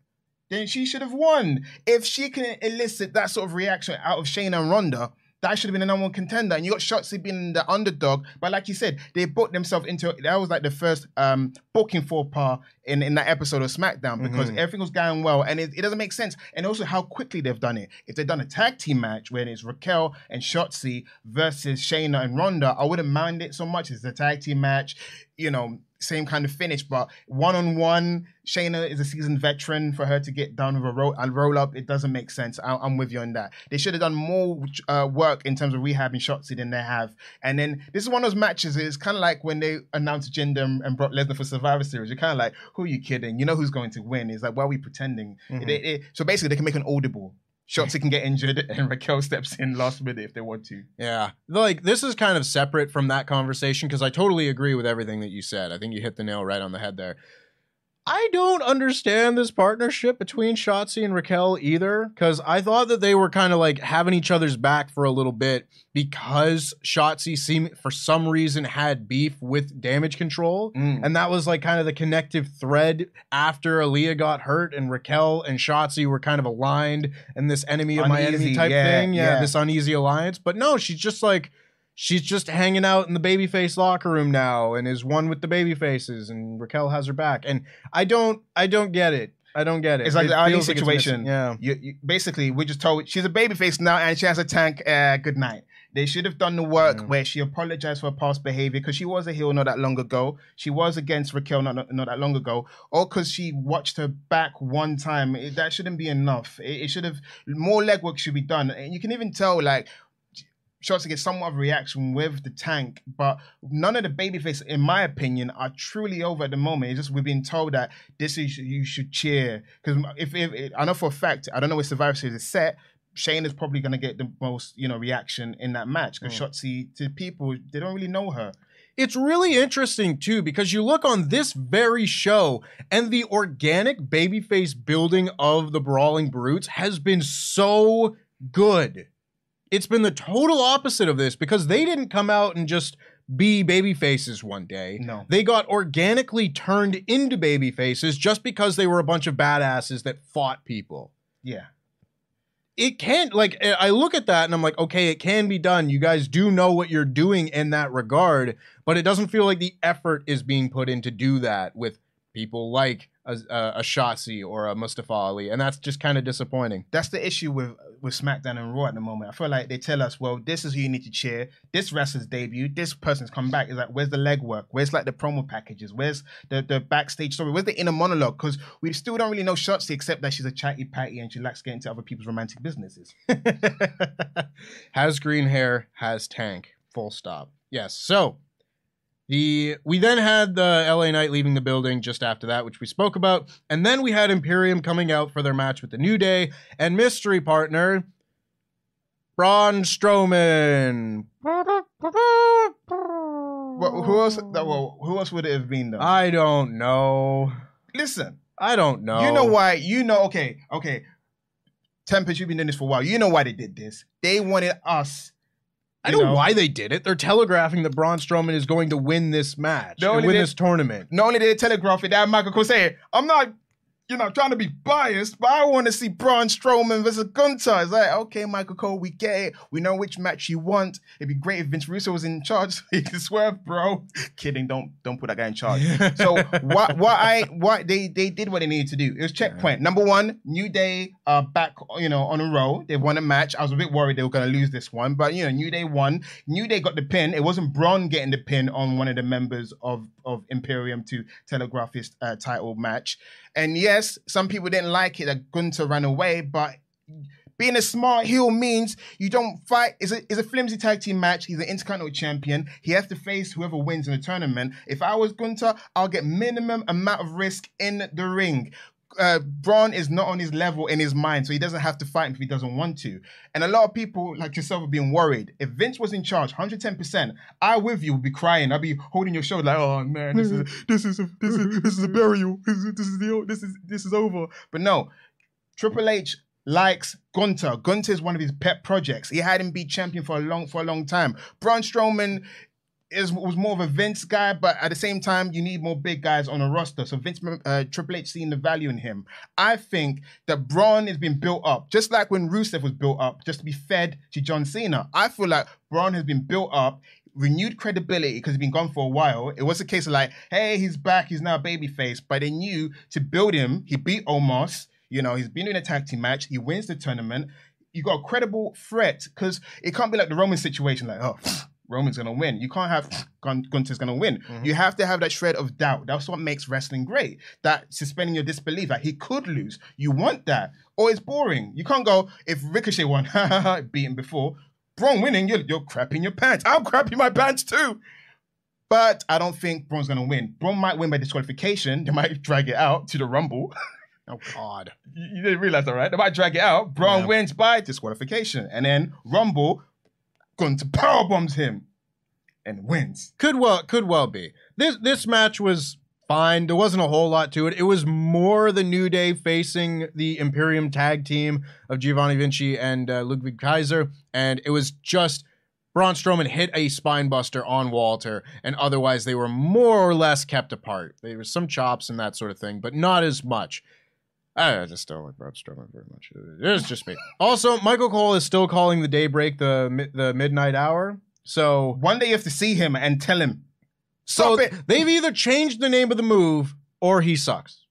then she should have won. If she can elicit that sort of reaction out of Shayna and Ronda, that should have been the number one contender. And you got Shotzi being the underdog. But like you said, they booked themselves into that was like the first um, booking for par in, in that episode of SmackDown because Mhm. everything was going well. And it, it doesn't make sense. And also how quickly they've done it. If they've done a tag team match where it's Raquel and Shotzi versus Shayna and Ronda, I wouldn't mind it so much. It's a tag team match, you know, same kind of finish. But one on one, Shayna is a seasoned veteran for her to get done with a roll, a roll up. It doesn't make sense. I, I'm with you on that. They should have done more uh, work in terms of rehabbing Shotzi than they have. And then this is one of those matches. It's kind of like when they announced Jinder and, and Brock Lesnar for Survivor Series. You're kind of like, who are you kidding? You know who's going to win. It's like, why are we pretending? Mhm. It- it- it- so basically, they can make an audible. Shotzi can get injured, and Raquel steps in last minute if they want to. Yeah. Like this is kind of separate from that conversation because I totally agree with everything that you said. I think you hit the nail right on the head there. I don't understand this partnership between Shotzi and Raquel either because I thought that they were kind of like having each other's back for a little bit because Shotzi seemed for some reason had beef with damage control. Mm. And that was like kind of the connective thread after Aliyah got hurt and Raquel and Shotzi were kind of aligned and this enemy of my enemy type yeah, thing. Yeah, yeah. this uneasy alliance. But no, she's just like she's just hanging out in the babyface locker room now and is one with the baby faces and Raquel has her back. And I don't I don't get it. I don't get it. It's like It the Ali situation. yeah. You, you, basically, we're just told she's a babyface now and she has a tank. Uh, good night. They should have done the work Mm. where she apologized for her past behavior because she was a heel not that long ago. She was against Raquel not, not, not that long ago, or because she watched her back one time. It- that shouldn't be enough. It, it should have more legwork should be done, and you can even tell like. Shots to get somewhat of a reaction with the tank, but none of the babyface, in my opinion, are truly over at the moment. It's just we've been told that this is you should cheer because if, if I know for a fact, I don't know where Survivor Series is set. Shane is probably going to get the most, you know, reaction in that match because mm. Shotzi to people they don't really know her. It's really interesting too because you look on this very show and the organic babyface building of the Brawling Brutes has been so good. It's been the total opposite of this because they didn't come out and just be baby faces one day. No. They got organically turned into baby faces just because they were a bunch of badasses that fought people. Yeah, It can't like I look at that and I'm like, okay, it can be done. You guys do know what you're doing in that regard, but it doesn't feel like the effort is being put in to do that with people like a, uh, a, a Shotzi or a Mustafa Ali, and that's just kind of disappointing. that's the issue with with SmackDown and Raw at the moment. I feel like they tell us, well, this is who you need to cheer. This wrestler's debut. This person's come back. Is like, where's the legwork? Where's like the promo packages? Where's the the backstage story? Where's the inner monologue? Because we still don't really know Shotzi except that she's a chatty patty and she likes getting to other people's romantic businesses. has green hair, has tank. Full stop. Yes. So the we then had the LA Knight leaving the building just after that, which we spoke about, and then we had Imperium coming out for their match with the New Day and mystery partner Braun Strowman. Well, who else? Well, who else would it have been though? I don't know. Listen, I don't know. you know why? You know, okay, okay. Tempest, you've been doing this for a while. You know why they did this. They wanted us. I you know, why they did it. They're telegraphing that Braun Strowman is going to win this match, No, and win did- this tournament. Not only did they telegraph it, that Michael Cole say, I'm not, you know, trying to be biased, but I want to see Braun Strowman versus Gunther. It's like, okay, Michael Cole, we get it. We know which match you want. It'd be great if Vince Russo was in charge so he can swerve, bro. Kidding, don't don't put that guy in charge. so what what I what they they did what they needed to do. It was checkpoint. Number one, New Day are back, you know, on a roll. They won a match. I was a bit worried they were gonna lose this one, but you know, New Day won. New Day got the pin. It wasn't Braun getting the pin on one of the members of of Imperium to telegraph his uh, title match. And yes, some people didn't like it that Gunther ran away, but being a smart heel means you don't fight. It's a, it's a flimsy tag team match. He's an intercontinental champion. He has to face whoever wins in the tournament. If I was Gunther, I'll get minimum amount of risk in the ring. Uh, Braun is not on his level in his mind, so he doesn't have to fight him if he doesn't want to. And a lot of people like yourself have been worried. If Vince was in charge, 110%, I with you would be crying. I'd be holding your shoulder like, oh man, this is this is a, this is this is a burial. This is this is the this is this is over. But no, Triple H likes Gunther. Gunther is one of his pet projects. He had him be champion for a long for a long time. Braun Strowman is was more of a Vince guy, but at the same time, you need more big guys on a roster. So Vince uh, Triple H seeing the value in him. I think that Braun has been built up, just like when Rusev was built up, just to be fed to John Cena. I feel like Braun has been built up. Renewed credibility because he's been gone for a while. It was a case of like, hey, he's back, he's now babyface. But they knew to build him. He beat Omos. You know, he's been in a tag team match. He wins the tournament. You got a credible threat because it can't be like the Roman situation, like, oh, Roman's gonna win. You can't have Gun- Gunther's gonna win. You mm-hmm. have to have that shred of doubt. That's what makes wrestling great. That suspending your disbelief. Like he could lose. You want that, or it's boring. You can't go if Ricochet won, beaten before. Braun winning, you're, you're crapping your pants. I'm crapping my pants too. But I don't think Braun's gonna win. Braun might win by disqualification. They might drag it out to the Rumble. Oh God. you you didn't realize that, right? They might drag it out. Braun Yeah. wins by disqualification, and then Rumble Gunther power bombs him and wins. Could well could well be. This this match was fine. There wasn't a whole lot to it. It was more the New Day facing the Imperium tag team of Giovanni Vinci and uh, Ludwig Kaiser, and it was just Braun Strowman hit a spinebuster on Walter, and otherwise they were more or less kept apart. There was some chops and that sort of thing, but not as much. I just don't like Braun Strowman very much. It's just me. Also, Michael Cole is still calling the daybreak the the midnight hour. So One day you have to see him and tell him, so they've either changed the name of the move or he sucks.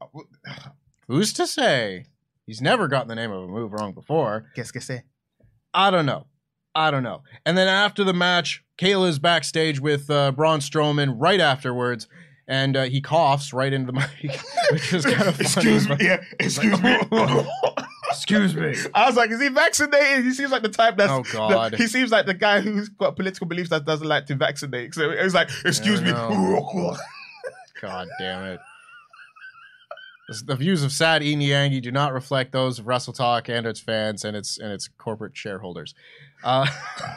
Who's to say? He's never gotten the name of a move wrong before. Qu'est-ce que c'est? I don't know. I don't know. And then after the match, Kayla's backstage with uh, Braun Strowman right afterwards, and uh, he coughs right into the mic, which is kind of funny. Excuse me. Yeah, excuse me. Excuse me. I was like, is he vaccinated? He seems like the type that's. Oh, God. he seems like the guy who's got political beliefs that doesn't like to vaccinate. So it was like, excuse me. God damn it. The views of Sad Yangi do not reflect those of Wrestle Talk and its fans and its and its corporate shareholders. Uh,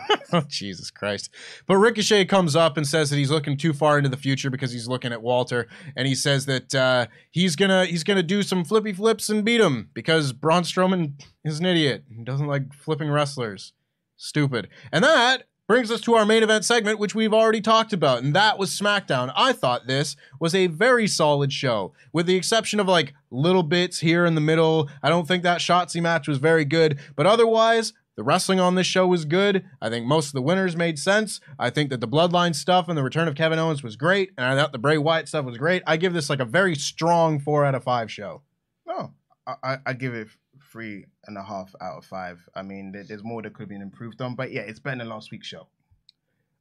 Jesus Christ! But Ricochet comes up and says that he's looking too far into the future because he's looking at Walter, and he says that uh, he's gonna he's gonna do some flippy flips and beat him because Braun Strowman is an idiot. He doesn't like flipping wrestlers. Stupid. And that brings us to our main event segment, which we've already talked about, and that was SmackDown. I thought this was a very solid show, with the exception of like little bits here in the middle. I don't think that Shotzi match was very good, but otherwise, the wrestling on this show was good. I think most of the winners made sense. I think that the Bloodline stuff and the return of Kevin Owens was great, and I thought the Bray Wyatt stuff was great. I give this like a very strong four out of five show. No, I, I, I give it three and a half out of five. I mean, there's more that could have been improved on, but yeah, it's better than last week's show.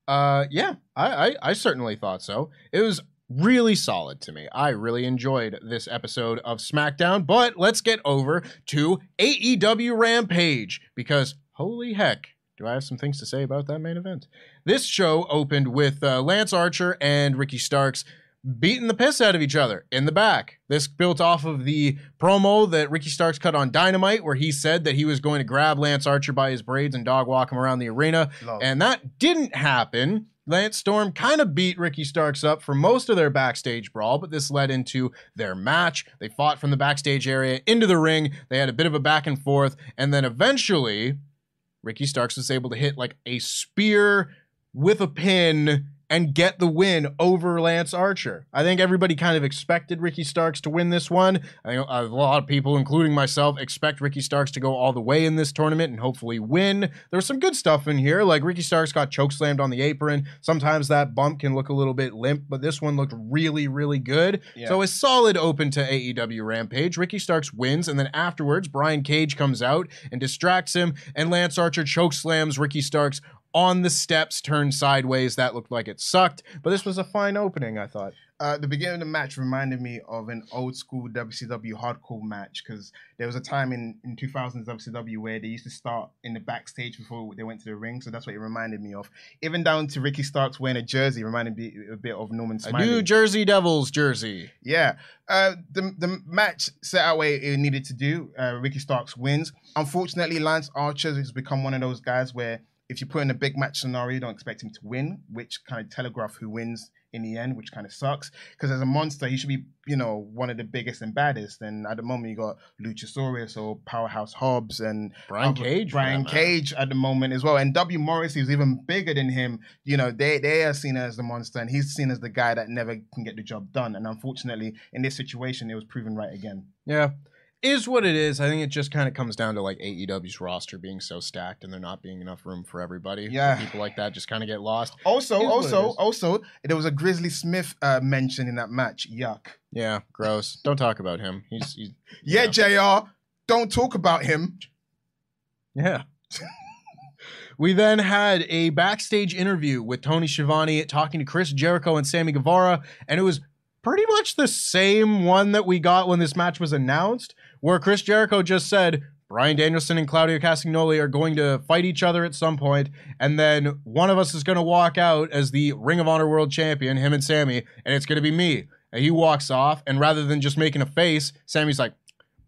Uh, yeah, I, I, I certainly thought so. It was really solid to me. I really enjoyed this episode of SmackDown, but let's get over to AEW Rampage because holy heck, do I have some things to say about that main event? This show opened with uh, Lance Archer and Ricky Starks beating the piss out of each other in the back. This built off of the promo that Ricky Starks cut on Dynamite, where he said that he was going to grab Lance Archer by his braids and dog walk him around the arena. Love. And that didn't happen. Lance Storm kind of beat Ricky Starks up for most of their backstage brawl, but this led into their match. They fought from the backstage area into the ring. They had a bit of a back and forth. And then eventually, Ricky Starks was able to hit like a spear with a pin and get the win over Lance Archer. I think everybody kind of expected Ricky Starks to win this one. I think a lot of people, including myself, expect Ricky Starks to go all the way in this tournament and hopefully win. There's some good stuff in here, like Ricky Starks got chokeslammed on the apron. Sometimes that bump can look a little bit limp, but this one looked really, really good. Yeah. So a solid open to AEW Rampage. Ricky Starks wins, and then afterwards, Brian Cage comes out and distracts him, and Lance Archer chokeslams Ricky Starks on the steps, turned sideways. That looked like it sucked, but this was a fine opening, I thought. Uh, the beginning of the match reminded me of an old school WCW hardcore match because there was a time in, in 2000s WCW where they used to start in the backstage before they went to the ring. So that's what it reminded me of. Even down to Ricky Starks wearing a jersey reminded me a bit of Norman A New Jersey Devils jersey. Yeah. Uh, the the match set out where it needed to do. Uh, Ricky Starks wins. Unfortunately, Lance Archer has become one of those guys where if you put in a big match scenario, you don't expect him to win, which kind of telegraph who wins in the end, which kind of sucks. Because as a monster, he should be, you know, one of the biggest and baddest. And at the moment, you got Luchasaurus or Powerhouse Hobbs and Brian Cage, Brian. Cage at the moment as well. And W Morrissey is even bigger than him. You know, they they are seen as the monster, and he's seen as the guy that never can get the job done. And unfortunately, in this situation, it was proven right again. Yeah. Is what it is. I think it just kind of comes down to like AEW's roster being so stacked and there not being enough room for everybody. So Yeah. people like that just kind of get lost. Also, also, also, there was a Grizzly Smith uh, mention in that match. Yuck. Yeah, gross. Don't talk about him. He's, he's Yeah, Jr. Don't talk about him. Yeah. we then had a backstage interview with Tony Schiavone talking to Chris Jericho and Sammy Guevara, and it was pretty much the same one that we got when this match was announced, where Chris Jericho just said, Bryan Danielson and Claudio Castagnoli are going to fight each other at some point, and then one of us is going to walk out as the Ring of Honor World Champion, him and Sammy, and it's going to be me. And he walks off, and rather than just making a face, Sammy's like,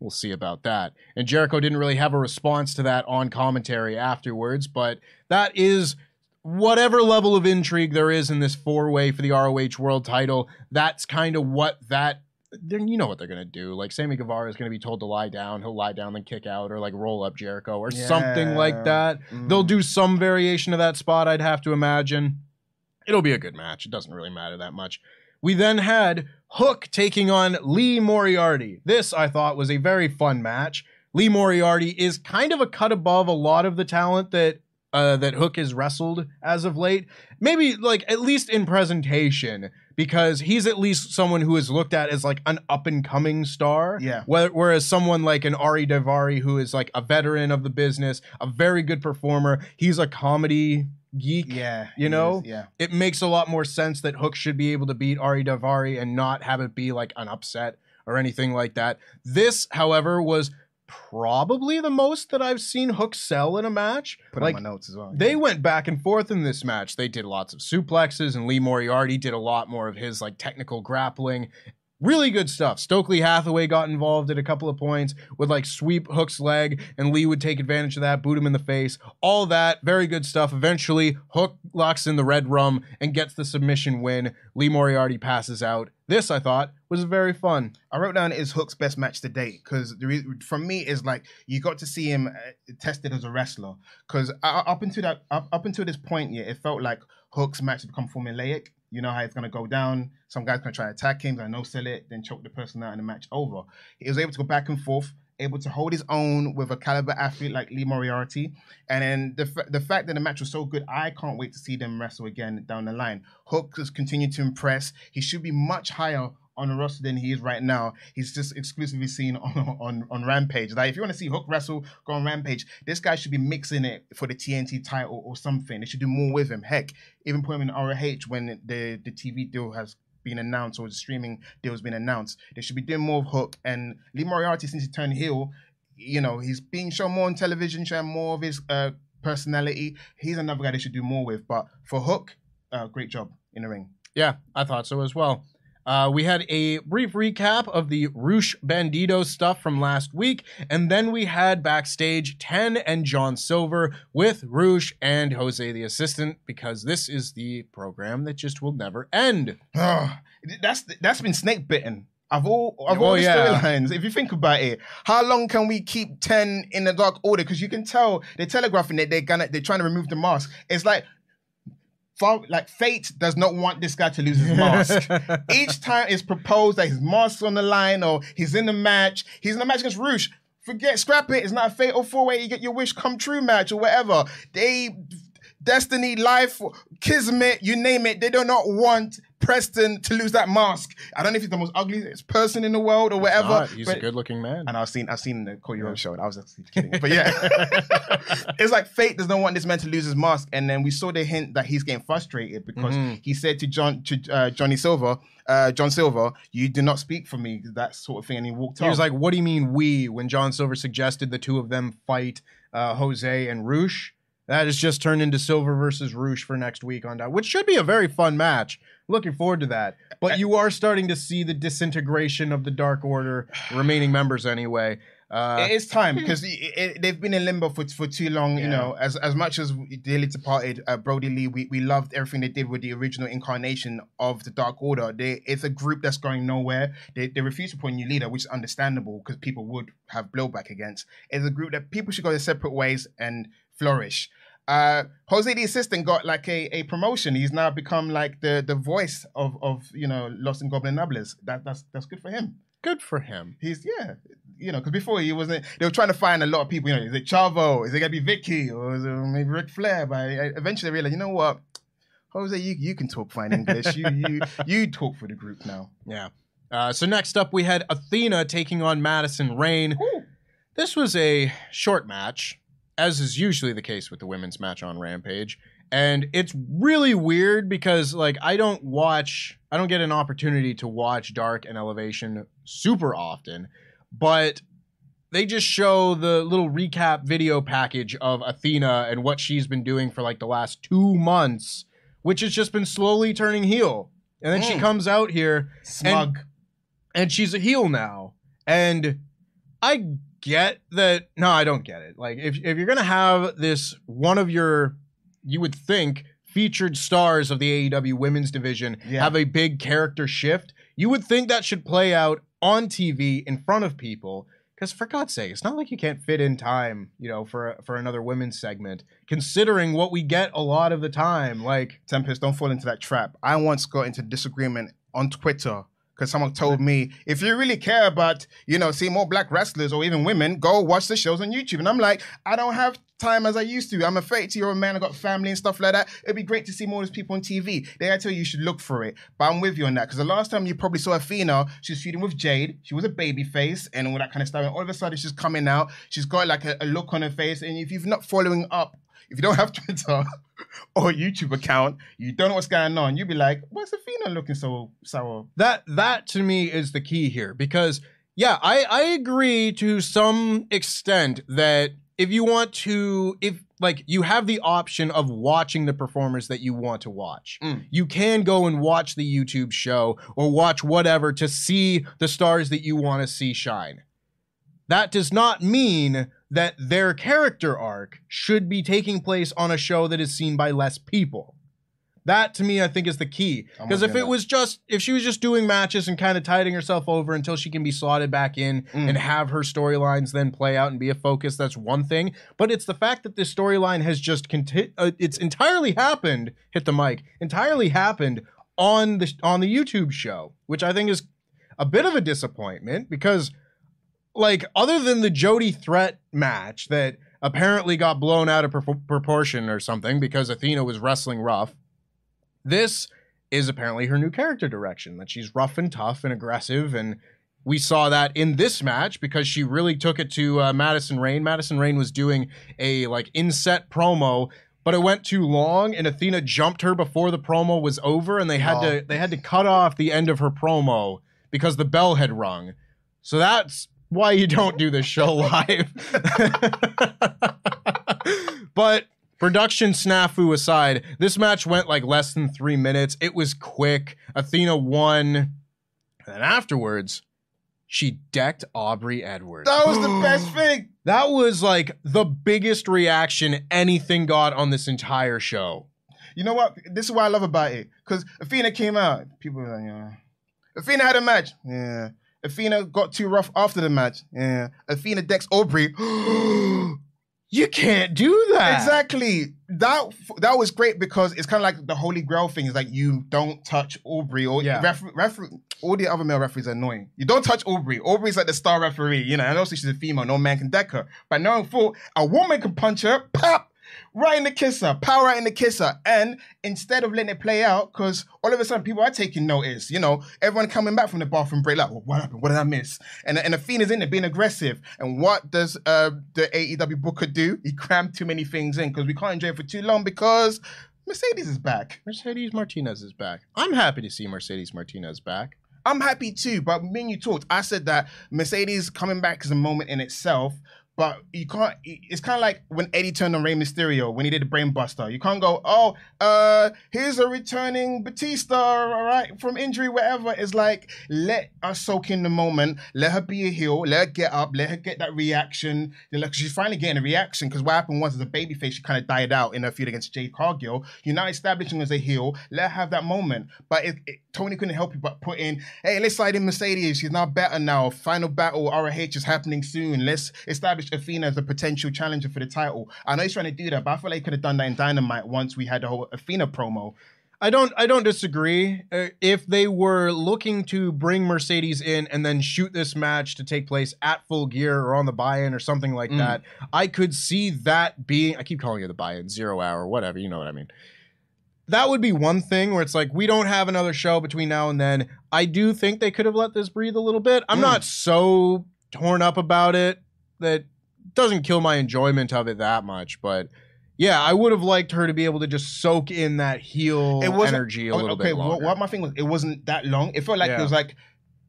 We'll see about that. And Jericho didn't really have a response to that on commentary afterwards, but that is whatever level of intrigue there is in this four way for the ROH world title. That's kind of what that. Then you know what they're gonna do. Like Sammy Guevara is gonna be told to lie down. He'll lie down, then kick out, or like roll up Jericho, or something like that. Mm. They'll do some variation of that spot. I'd have to imagine. It'll be a good match. It doesn't really matter that much. We then had Hook taking on Lee Moriarty. This, I thought, was a very fun match. Lee Moriarty is kind of a cut above a lot of the talent that uh, that Hook has wrestled as of late. Maybe like at least in presentation, because he's at least someone who is looked at as like an up and coming star. Yeah. Whe- Whereas someone like an Ari Daivari, who is like a veteran of the business, a very good performer, he's a comedy geek. Yeah, You know, is, yeah. it makes a lot more sense that Hook should be able to beat Ari Daivari and not have it be like an upset or anything like that. This, however, was probably the most that I've seen Hook sell in a match. Put like on my notes as well. they went back and forth in this match. They did lots of suplexes, and Lee Moriarty did a lot more of his like technical grappling. Really good stuff. Stokely Hathaway got involved at a couple of points, would like sweep Hook's leg, and Lee would take advantage of that, boot him in the face. All that, very good stuff. Eventually, Hook locks in the red rum and gets the submission win. Lee Moriarty passes out. This, I thought, was very fun. I wrote down is Hook's best match to date because from me is like you got to see him uh, tested as a wrestler because up until that up, up until this point, yeah, it felt like Hook's match become formulaic. You know how it's gonna go down. Some guys gonna try to attack him, gonna no sell it, then choke the person out, and the match over. He was able to go back and forth, able to hold his own with a caliber athlete like Lee Moriarty, and then the fa- the fact that the match was so good, I can't wait to see them wrestle again down the line. Hook has continued to impress. He should be much higher on the roster than he is right now. He's just exclusively seen on on, on Rampage. Like if you want to see Hook wrestle, go on Rampage. This guy should be mixing it for the TNT title or something. They should do more with him. Heck, even put him in ROH when the the TV deal has been announced or the streaming deal has been announced. They should be doing more of Hook and Lee Moriarty since he turned heel. You know, he's being shown more on television, showing more of his uh, personality. He's another guy they should do more with. But for Hook, uh, great job in the ring. Yeah, I thought so as well. Uh, we had a brief recap of the Rush Bandido stuff from last week, and then we had backstage 10 and John Silver with Rush and Jose the assistant, because this is the program that just will never end. that's that's been snake bitten. Of all of Oh, all the yeah. storylines, if you think about it, how long can we keep ten in the dark order? Because you can tell they're telegraphing that they're gonna they're trying to remove the mask. It's like. Far- Like fate does not want this guy to lose his mask. Each time it's proposed that his mask's on the line or he's in the match, he's in the match against Rush. Forget, scrap it. It's not a fatal four way. You get your wish come true match or whatever. They, Destiny, Life, Kismet, you name it. They do not want Preston to lose that mask. I don't know if he's the most ugliest person in the world or whatever. Not. He's a good looking man. and I've seen I've seen the Cody Rhodes show, and I was actually kidding. But yeah, it's like fate does not want this man to lose his mask, and then we saw the hint that he's getting frustrated because Mm-hmm. he said to John to uh, Johnny Silver, uh, John Silver, "You do not speak for me," that sort of thing, and he walked He off. was like, "What do you mean we?" When John Silver suggested the two of them fight uh, Jose and Rush, that has just turned into Silver versus Rush for next week on that, which should be a very fun match. Looking forward to that. But you are starting to see the disintegration of the Dark Order remaining members anyway. Uh, it is time because they've been in limbo for for too long. You know, as as much as dearly departed uh, Brodie Lee, we, we loved everything they did with the original incarnation of the Dark Order. They, it's a group that's going nowhere. They, they refuse to appoint a new leader, which is understandable because people would have blowback against. It's a group that people should go their separate ways and flourish. Uh, Jose the assistant got like a, a promotion. He's now become like the the voice of of you know Los Ingobernables. That that's that's good for him good for him. he's yeah, you know, because before he wasn't. They were trying to find a lot of people. You know, is it Chavo? Is it gonna be Vicky or is it maybe Ric Flair? But I, eventually, I realized, you know what, Jose, you you can talk fine English. you you you talk for the group now. Yeah. Uh, so next up, we had Athena taking on Madison Rayne. This was a short match, as is usually the case with the women's match on Rampage. And it's really weird because, like, I don't watch, I don't get an opportunity to watch Dark and Elevation super often, but they just show the little recap video package of Athena and what she's been doing for like the last two months, which has just been slowly turning heel. And then she Mm. comes out here Smug. and she's a heel now. And I get that. No, I don't get it. Like, if, if you're going to have this one of your, you would think, featured stars of the AEW women's division Yeah. have a big character shift, you would think that should play out on TV in front of people. Because for God's sake, it's not like you can't fit in time, you know, for for another women's segment. Considering what we get a lot of the time, like Tempest, don't fall into that trap. I once got into disagreement on Twitter because someone told me if you really care about you know seeing more black wrestlers or even women, go watch the shows on YouTube. And I'm like, I don't have time as I used to. I'm a 32 year old man. I got family and stuff like that. It'd be great to see more of these people on TV. They I tell you, you should look for it. But I'm with you on that because the last time you probably saw Athena, she was feuding with Jade. She was a baby face and all that kind of stuff. And all of a sudden, she's coming out. She's got like a, a look on her face. And if you've not following up, if you don't have Twitter or YouTube account, you don't know what's going on. You'd be like, "What's Athena looking so sour?" That that to me is the key here because yeah, I I agree to some extent that if you want to if like you have the option of watching the performers that you want to watch. Mm. You can go and watch the YouTube show or watch whatever to see the stars that you want to see shine. That does not mean that their character arc should be taking place on a show that is seen by less people. That to me, I think, is the key. Because if it that. was just, if she was just doing matches and kind of tiding herself over until she can be slotted back in Mm. and have her storylines then play out and be a focus, that's one thing. But it's the fact that this storyline has just conti- uh, it's entirely happened. Hit the mic. Entirely happened on the on the YouTube show, which I think is a bit of a disappointment because like other than the Jody Threat match that apparently got blown out of pro- proportion or something because Athena was wrestling rough, this is apparently her new character direction that she's rough and tough and aggressive and we saw that in this match because she really took it to uh, Madison Rayne. Madison Rayne was doing a like inset promo, but it went too long, and Athena jumped her before the promo was over, and they had to they had to cut off the end of her promo because the bell had rung. So that's why you don't do this show live. but production snafu aside, this match went like less than three minutes. It was quick. Athena won. And then afterwards, she decked Aubrey Edwards. That was the best thing. That was like the biggest reaction anything got on this entire show. You know what? This is what I love about it. Because Athena came out. People were like, yeah. Athena had a match. Yeah. Athena got too rough after the match. Yeah. Athena decks Aubrey. You can't do that. Exactly. That that was great because it's kind of like the holy grail thing. Is like you don't touch Aubrey or Yeah. refer, refer, all the other male referees are annoying. You don't touch Aubrey. Aubrey's like the star referee, you know, and also she's a female. No man can deck her. But no thought a woman can punch her, pop, right in the kisser, power right in the kisser. And instead of letting it play out, because all of a sudden people are taking notice, you know, everyone coming back from the bathroom break, like, well, what happened? What did I miss? And and Athena's in there being aggressive. And what does uh, the AEW Booker do? He crammed too many things in because we can't enjoy it for too long because Mercedes is back. Mercedes Martinez is back. I'm happy to see Mercedes Martinez back. I'm happy too, but and you talked. I said that Mercedes coming back is a moment in itself, but you can't. It's kind of like when Eddie turned on Rey Mysterio when he did the Brainbuster. You can't go, oh, uh, here's a returning Batista, all right, from injury, whatever. It's like let us soak in the moment. Let her be a heel. Let her get up. Let her get that reaction. Like she's finally getting a reaction because what happened was as a babyface, she kind of died out in her feud against Jade Cargill. You're now establishing as a heel. Let her have that moment. But it, it, Tony couldn't help you but put in, hey, let's slide in Mercedes. She's now better now. Final battle ROH is happening soon. Let's establish Athena as a potential challenger for the title. I know he's trying to do that, but I feel like he could have done that in Dynamite once we had the whole Athena promo. I don't I don't disagree. Uh, if they were looking to bring Mercedes in and then shoot this match to take place at full gear or on the buy-in or something like Mm. that, I could see that being I keep calling it the buy-in, zero hour, whatever, you know what I mean. That would be one thing where it's like we don't have another show between now and then. I do think they could have let this breathe a little bit. I'm Mm. not so torn up about it that doesn't kill my enjoyment of it that much, but yeah, I would have liked her to be able to just soak in that heel it energy a little okay, bit what- longer. What, my thing was, it wasn't that long. It felt like Yeah. it was like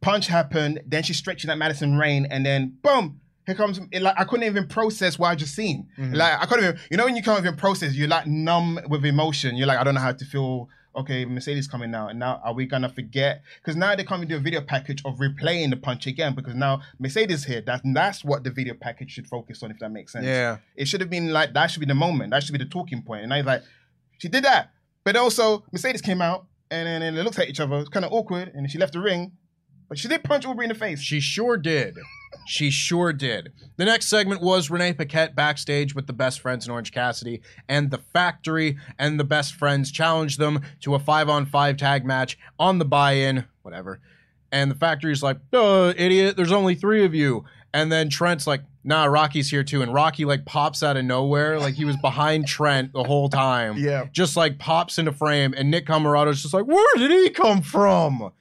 punch happened, then she's stretching that Madison Rayne, and then boom. Here comes it like I couldn't even process what I just seen. Mhm. Like I couldn't even, you know, when you can't even process, you're like numb with emotion. You're like, I don't know how to feel. Okay, Mercedes coming now, and now are we gonna forget? Because now they can't even do a video package of replaying the punch again. Because now Mercedes here. That's that's what the video package should focus on, if that makes sense. Yeah. It should have been like that should be the moment. That should be the talking point. And I was like, she did that. But also Mercedes came out and then and they looked at each other. It's kind of awkward. And she left the ring. But she did punch Aubrey in the face. She sure did. She sure did. The next segment was Renee Paquette backstage with the best friends in Orange Cassidy and the factory, and the best friends challenged them to a five on five tag match on the buy in, whatever. And the factory's like, "Oh, idiot! There's only three of you." And then Trent's like, "Nah, Rocky's here too." And Rocky like pops out of nowhere, like he was behind Trent the whole time. Yeah. just like pops into frame, and Nick Comoroto's just like, "Where did he come from?"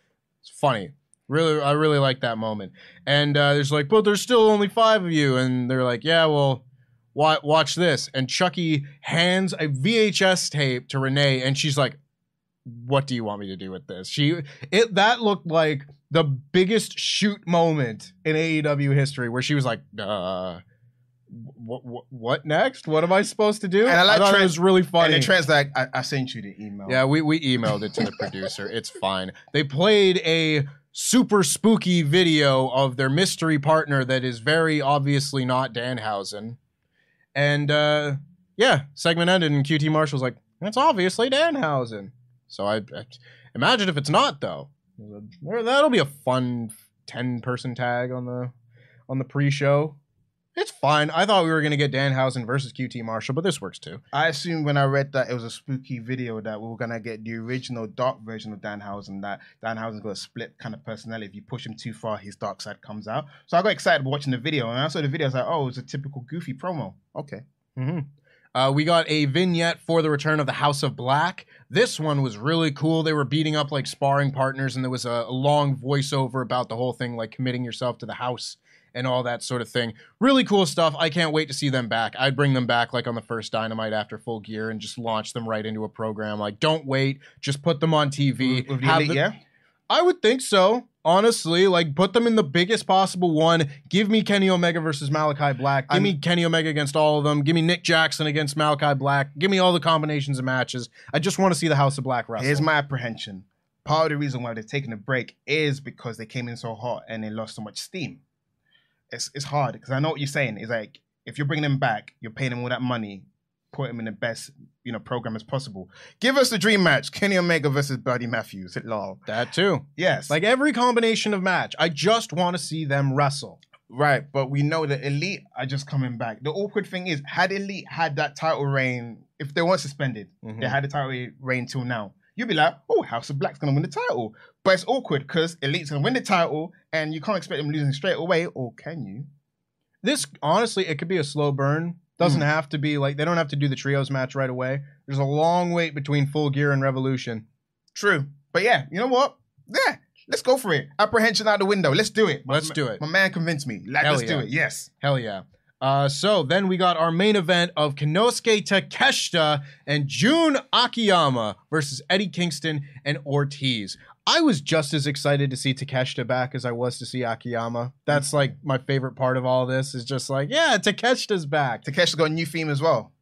It's funny. Really, I really like that moment. And uh, there's like, but there's still only five of you, and they're like, yeah, well, wa- watch this. And Chucky hands a VHS tape to Renee, and she's like, what do you want me to do with this? She it that looked like the biggest shoot moment in AEW history, where she was like, uh. What, what, what next? What am I supposed to do? And I like thought it was really funny. And Trent's like, I, I sent you the email. Yeah, we, we emailed it to the producer. It's fine. They played a super spooky video of their mystery partner that is very obviously not Danhausen. And uh, yeah, segment ended, and QT Marshall's like, that's obviously Danhausen. So I, I imagine if it's not though. That'll be a fun ten person tag on the on the pre-show. It's fine. I thought we were gonna get Danhausen versus QT Marshall, but this works too. I assumed when I read that it was a spooky video that we were gonna get the original dark version of Danhausen. That Danhausen's got a split kind of personality. If you push him too far, his dark side comes out. So I got excited watching the video, and I saw the video. I was like, oh, it's a typical goofy promo. Okay. hmm Uh, we got a vignette for the return of the House of Black. This one was really cool. They were beating up like sparring partners, and there was a, a long voiceover about the whole thing, like committing yourself to the house and all that sort of thing. Really cool stuff. I can't wait to see them back. I'd bring them back like on the first Dynamite after Full Gear and just launch them right into a program. Like, don't wait, just put them on TV. With the Have elite, the- yeah. I would think so. Honestly, like put them in the biggest possible one. Give me Kenny Omega versus Malachi Black. Give I'm- me Kenny Omega against all of them. Give me Nick Jackson against Malachi Black. Give me all the combinations of matches. I just want to see the House of Black wrestle. Here's my apprehension. Part of the reason why they're taking a break is because they came in so hot and they lost so much steam. It's it's hard because I know what you're saying. It's like if you're bringing him back, you're paying him all that money, put him in the best you know program as possible. Give us the dream match: Kenny Omega versus Buddy Matthews at Law. that too. Yes, Like every combination of match. I just want to see them wrestle. right, but we know that Elite are just coming back. The awkward thing is, had Elite had that title reign, if they weren't suspended, Mhm. they had the title reign till now. You'd be like, oh, House of Black's gonna win the title. But it's awkward because Elite's gonna win the title and you can't expect them losing straight away, or can you? This honestly, it could be a slow burn. Doesn't hmm. have to be like they don't have to do the trios match right away. There's a long wait between Full Gear and Revolution. True. But yeah, you know what? Yeah, let's go for it. Apprehension out the window. Let's do it. My- Let's do it. My man convinced me. Like, let's do it. Yes. Hell yeah. Uh, so then we got our main event of Kinosuke Takeshita and Jun Akiyama versus Eddie Kingston and Ortiz. I was just as excited to see Takeshita back as I was to see Akiyama. That's like my favorite part of all this is just like, yeah, Takeshita's back. Takeshi's got a new theme as well.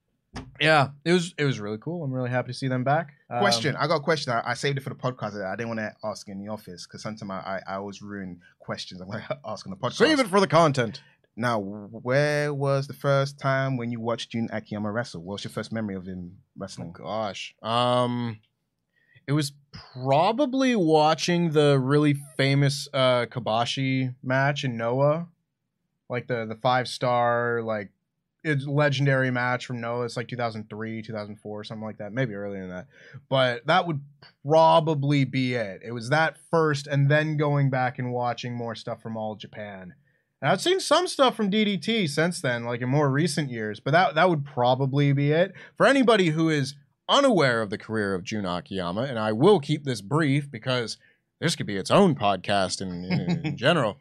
Yeah, it was it was really cool. I'm really happy to see them back. Um, Question. I got a question. I, I saved it for the podcast. I didn't want to ask in the office because sometimes I, I, I always ruin questions. I'm going to ask on the podcast. Save it for the content. Now, where was the first time when you watched Jun Akiyama wrestle? What was your first memory of him Oh wrestling? gosh. Um it was probably watching the really famous uh Kobashi match in Noah. Like the the five star like it's legendary match from Noah. It's like 2003, 2004, something like that. Maybe earlier than that. But that would probably be it. It was that first and then going back and watching more stuff from all Japan. And I've seen some stuff from DDT since then, like in more recent years, but that that would probably be it. For anybody who is unaware of the career of Jun Akiyama, and I will keep this brief because this could be its own podcast in, in, in general.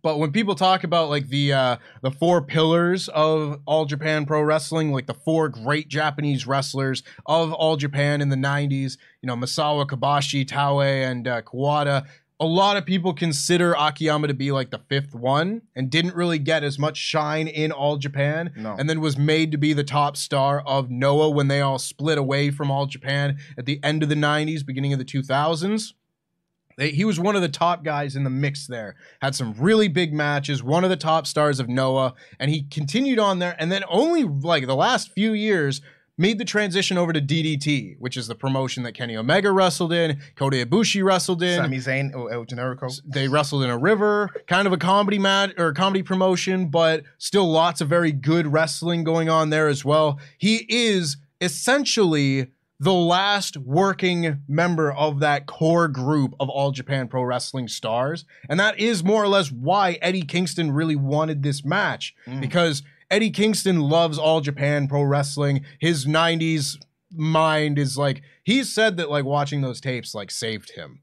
But when people talk about like the uh, the four pillars of All Japan Pro Wrestling, like the four great Japanese wrestlers of All Japan in the '90s, you know Misawa Kobashi, Taue, and uh, Kawada. A lot of people consider Akiyama to be like the fifth one, and didn't really get as much shine in All Japan No. and then was made to be the top star of Noah when they all split away from All Japan at the end of the 90s, beginning of the 2000s. They, he was one of the top guys in the mix there. Had some really big matches, one of the top stars of Noah, and he continued on there. And then only like the last few years made the transition over to DDT, which is the promotion that Kenny Omega wrestled in, Kota Ibushi wrestled in Sami Zayn or El Generico? they wrestled in a river, kind of a comedy match or comedy promotion, but still lots of very good wrestling going on there as well. He is essentially the last working member of that core group of All Japan Pro Wrestling stars. And that is more or less why Eddie Kingston really wanted this match mm. because Eddie Kingston loves All Japan Pro Wrestling. His 90s mind is like, he said that like watching those tapes like saved him.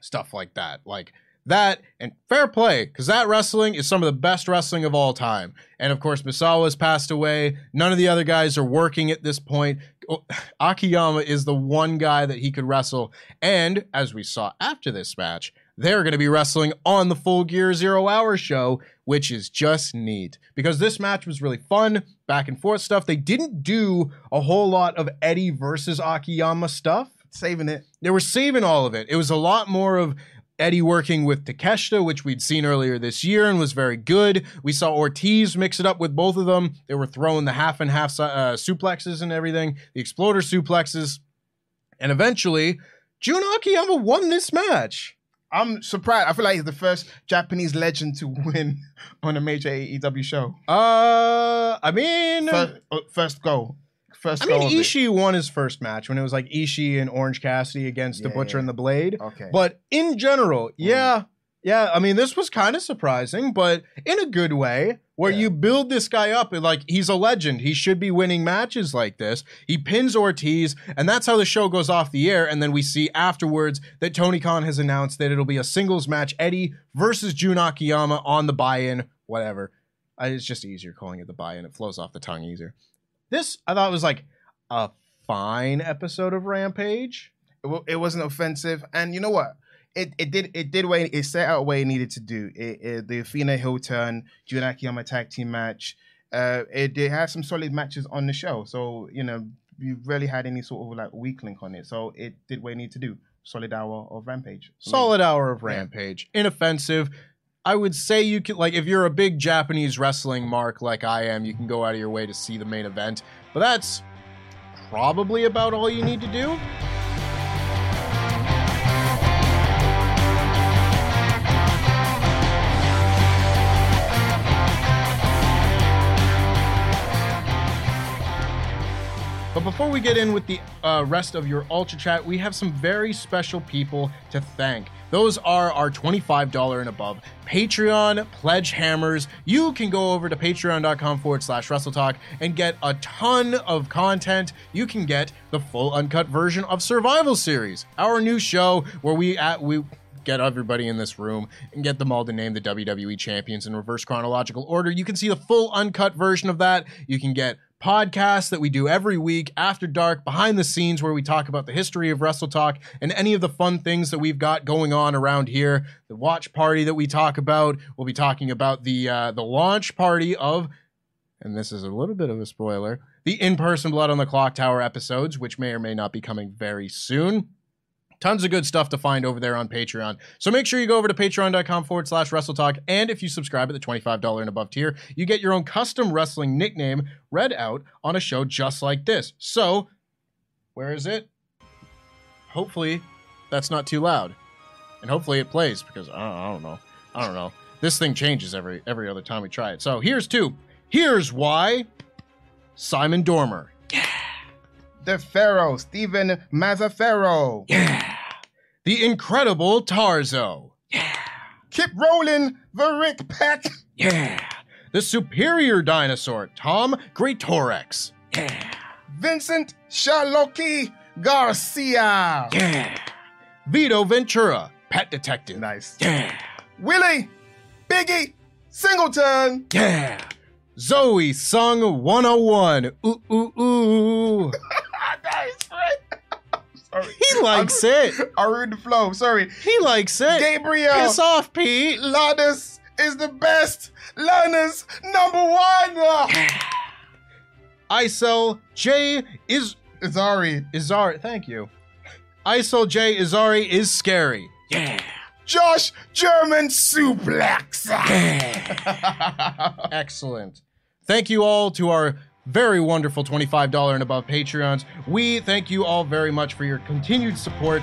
Stuff like that. Like, that and fair play because that wrestling is some of the best wrestling of all time and of course misawa's passed away none of the other guys are working at this point oh, akiyama is the one guy that he could wrestle and as we saw after this match they're going to be wrestling on the full gear zero hour show which is just neat because this match was really fun back and forth stuff they didn't do a whole lot of eddie versus akiyama stuff Saving it. they were saving all of it. It was a lot more of Eddie working with Takeshita, which we'd seen earlier this year and was very good. We saw Ortiz mix it up with both of them. They were throwing the half and half uh, suplexes and everything, the exploder suplexes. And eventually, Jun Akiyama won this match. I'm surprised. I feel like he's the first Japanese legend to win on a major AEW show. Uh, I mean, First, uh, first goal. First I mean. Ishii won his first match when it was like Ishii and Orange Cassidy against the Butcher yeah. and the Blade. Okay. But in general, yeah, yeah. I mean, this was kind of surprising, but in a good way, where Yeah. you build this guy up and like he's a legend. He should be winning matches like this. He pins Ortiz, and that's how the show goes off the air. And then we see afterwards that Tony Khan has announced that it'll be a singles match: Eddie versus Jun Akiyama on the buy-in. Whatever. I, it's just easier calling it the buy-in. It flows off the tongue easier. This I thought was like a fine episode of Rampage. It, wa- it wasn't offensive, and you know what? It it did it did what it set out what it needed to do. It, it, the Athena heel turn, Jun Akiyama tag team match. Uh, it, it had some solid matches on the show, so you know you really had any sort of like weak link on it. So it did what it needed to do. Solid hour of Rampage. Solid hour of Rampage. Inoffensive. I would say you can like if you're a big Japanese wrestling mark like I am, you can go out of your way to see the main event. But that's probably about all you need to do. But before we get in with the uh, rest of your Ultra Chat, we have some very special people to thank. Those are our $25 and above Patreon pledge hammers. You can go over to patreon.com forward slash WrestleTalk and get a ton of content. You can get the full uncut version of Survival Series, our new show where we at we get everybody in this room and get them all to name the WWE champions in reverse chronological order. You can see the full uncut version of that. You can get podcasts that we do every week after dark behind the scenes where we talk about the history of wrestle talk and any of the fun things that we've got going on around here. The watch party that we talk about. We'll be talking about the uh, the launch party of and this is a little bit of a spoiler the in-person blood on the clock tower episodes which may or may not be coming very soon Tons of good stuff to find over there on Patreon. So make sure you go over to patreon.com forward slash WrestleTalk. And if you subscribe at the $25 and above tier, you get your own custom wrestling nickname read out on a show just like this. So, where is it? Hopefully, that's not too loud. And hopefully it plays because I don't, I don't know. I don't know. This thing changes every every other time we try it. So here's two. Here's why Simon Dormer. Yeah. The Pharaoh, Stephen Mazzaferro. The incredible Tarzo. Keep rolling the Rick Pack. Yeah. The superior dinosaur, Tom Greatorex. Yeah. Vincent Shaloki Garcia. Yeah. Vito Ventura, pet detective. Nice. Yeah. Willie Biggie Singleton. Yeah. Zoe Sung 101. Ooh, ooh, ooh. nice, right? Sorry. He likes it. I ruined the flow. Sorry. He likes it. Gabriel. Piss off, Pete. Lannis is the best. Lannis number one. Isel J is Izari. Izari. Thank you. Isel J Izari is scary. Yeah. Josh German suplex. Excellent. Thank you all to our very wonderful $25 and above Patreons. We thank you all very much for your continued support.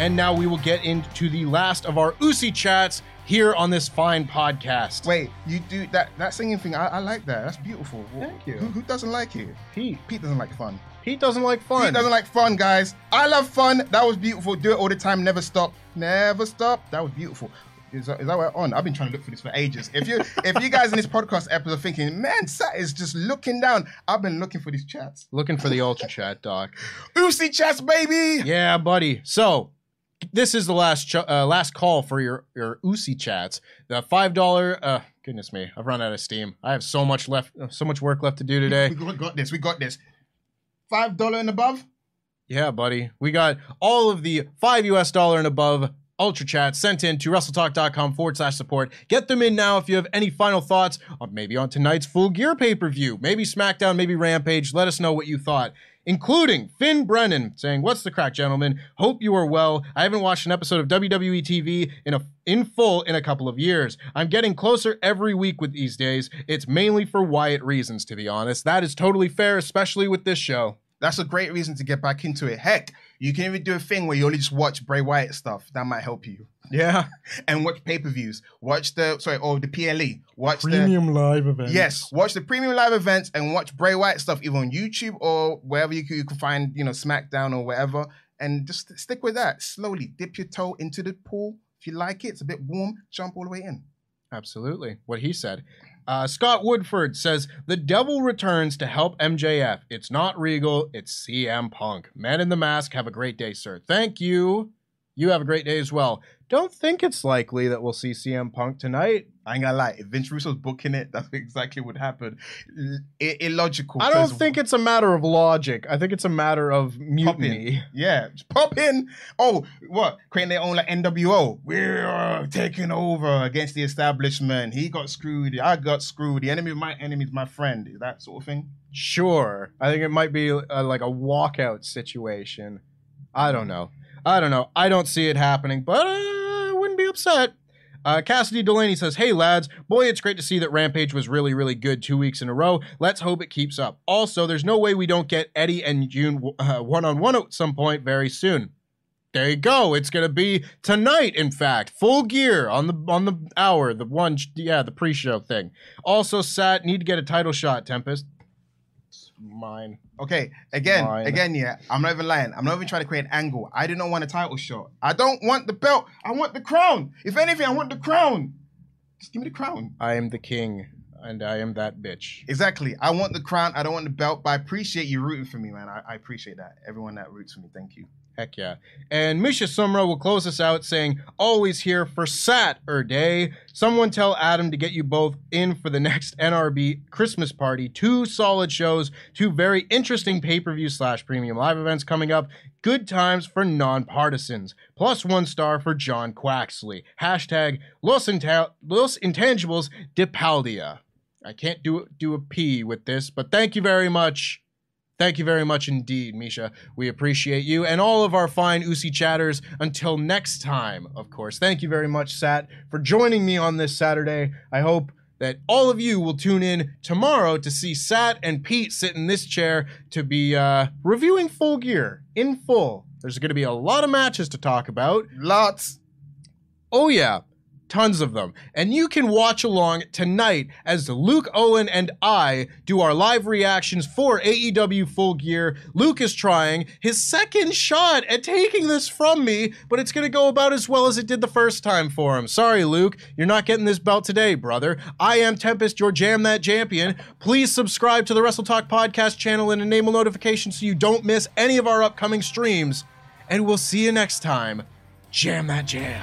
And now we will get into the last of our Usi chats here on this fine podcast. Wait, you do that that singing thing? I, I like that. That's beautiful. Thank you. Who, who doesn't like it? Pete. Pete doesn't like fun. Pete doesn't like fun. He doesn't like fun, guys. I love fun. That was beautiful. Do it all the time. Never stop. Never stop. That was beautiful. Is that, is that what we're on? I've been trying to look for this for ages. If you if you guys in this podcast episode are thinking, man, Sat is just looking down. I've been looking for these chats. Looking for the ultra chat, Doc. Usi chats, baby. Yeah, buddy. So this is the last ch- uh, last call for your your Usi chats. The five dollar. Uh, goodness me, I've run out of steam. I have so much left, so much work left to do today. We got this. We got this. Five dollar and above. Yeah, buddy. We got all of the five US dollar and above ultra chats sent in to wrestletalk.com forward slash support. Get them in now if you have any final thoughts maybe on tonight's full gear pay per view, maybe SmackDown, maybe Rampage. Let us know what you thought. Including Finn Brennan saying, "What's the crack, gentlemen? Hope you are well. I haven't watched an episode of WWE TV in a in full in a couple of years. I'm getting closer every week with these days. It's mainly for Wyatt reasons, to be honest. That is totally fair, especially with this show. That's a great reason to get back into it. Heck, you can even do a thing where you only just watch Bray Wyatt stuff. That might help you. Yeah, And watch pay per views. Watch the sorry, or the PLE. Watch the premium live event. Yes, watch the premium live events and watch Bray Wyatt stuff either on YouTube or wherever you can, you can find, you know, SmackDown or whatever. And just stick with that. Slowly dip your toe into the pool. If you like it, it's a bit warm, jump all the way in. Absolutely. What he said. Uh, Scott Woodford says the devil returns to help MJF. It's not Regal, it's CM Punk. Man in the Mask, have a great day, sir. Thank you. You have a great day as well. Don't think it's likely that we'll see CM Punk tonight. I ain't gonna lie. If Vince Russo's booking it, that's exactly what happened. I- illogical. I don't think it's a matter of logic. I think it's a matter of mutiny. Yeah, just pop in. Oh, what? Creating their own like NWO. We're taking over against the establishment. He got screwed. I got screwed. The enemy of my enemy is my friend. That sort of thing. Sure. I think it might be uh like a walkout situation. I don't know. I don't know. I don't see it happening, but I wouldn't be upset. Uh, Cassidy Delaney says, Hey lads, boy, it's great to see that Rampage was really, really good two weeks in a row. Let's hope it keeps up. Also, there's no way we don't get Eddie and Jun one on one at some point very soon. There you go. It's gonna be tonight, in fact, full gear on the on the hour, the one, yeah, the pre-show thing. Also, Sat need to get a title shot. Tempest, mine. Okay, again, Fine. again, yeah. I'm not even lying. I'm not even trying to create an angle. I do not want a title shot. I don't want the belt. I want the crown. If anything, I want the crown. Just give me the crown. I am the king, and I am that bitch. Exactly. I want the crown. I don't want the belt, but I appreciate you rooting for me, man. I, I appreciate that. Everyone that roots for me, thank you. Heck yeah. And Misha Sumra will close us out saying, always here for SAT or day." Someone tell Adam to get you both in for the next NRB Christmas party. Two solid shows, two very interesting pay-per-view slash premium live events coming up. Good times for non-partisans. Plus one star for John Quaxly. Hashtag Los, Inta- Los Intangibles de. I can't do do a P with this, but thank you very much. Thank you very much indeed, Misha. We appreciate you and all of our fine Usi chatters. Until next time, of course. Thank you very much, Sat, for joining me on this Saturday. I hope that all of you will tune in tomorrow to see Sat and Pete sit in this chair to be uh, reviewing full gear in full. There's going to be a lot of matches to talk about. Lots. Oh, yeah. Tons of them. And you can watch along tonight as Luke Owen and I do our live reactions for AEW Full Gear. Luke is trying his second shot at taking this from me, but it's going to go about as well as it did the first time for him. Sorry, Luke. You're not getting this belt today, brother. I am Tempest, your Jam That Champion. Please subscribe to the Wrestle Talk podcast channel and enable notifications so you don't miss any of our upcoming streams. And we'll see you next time. Jam that jam.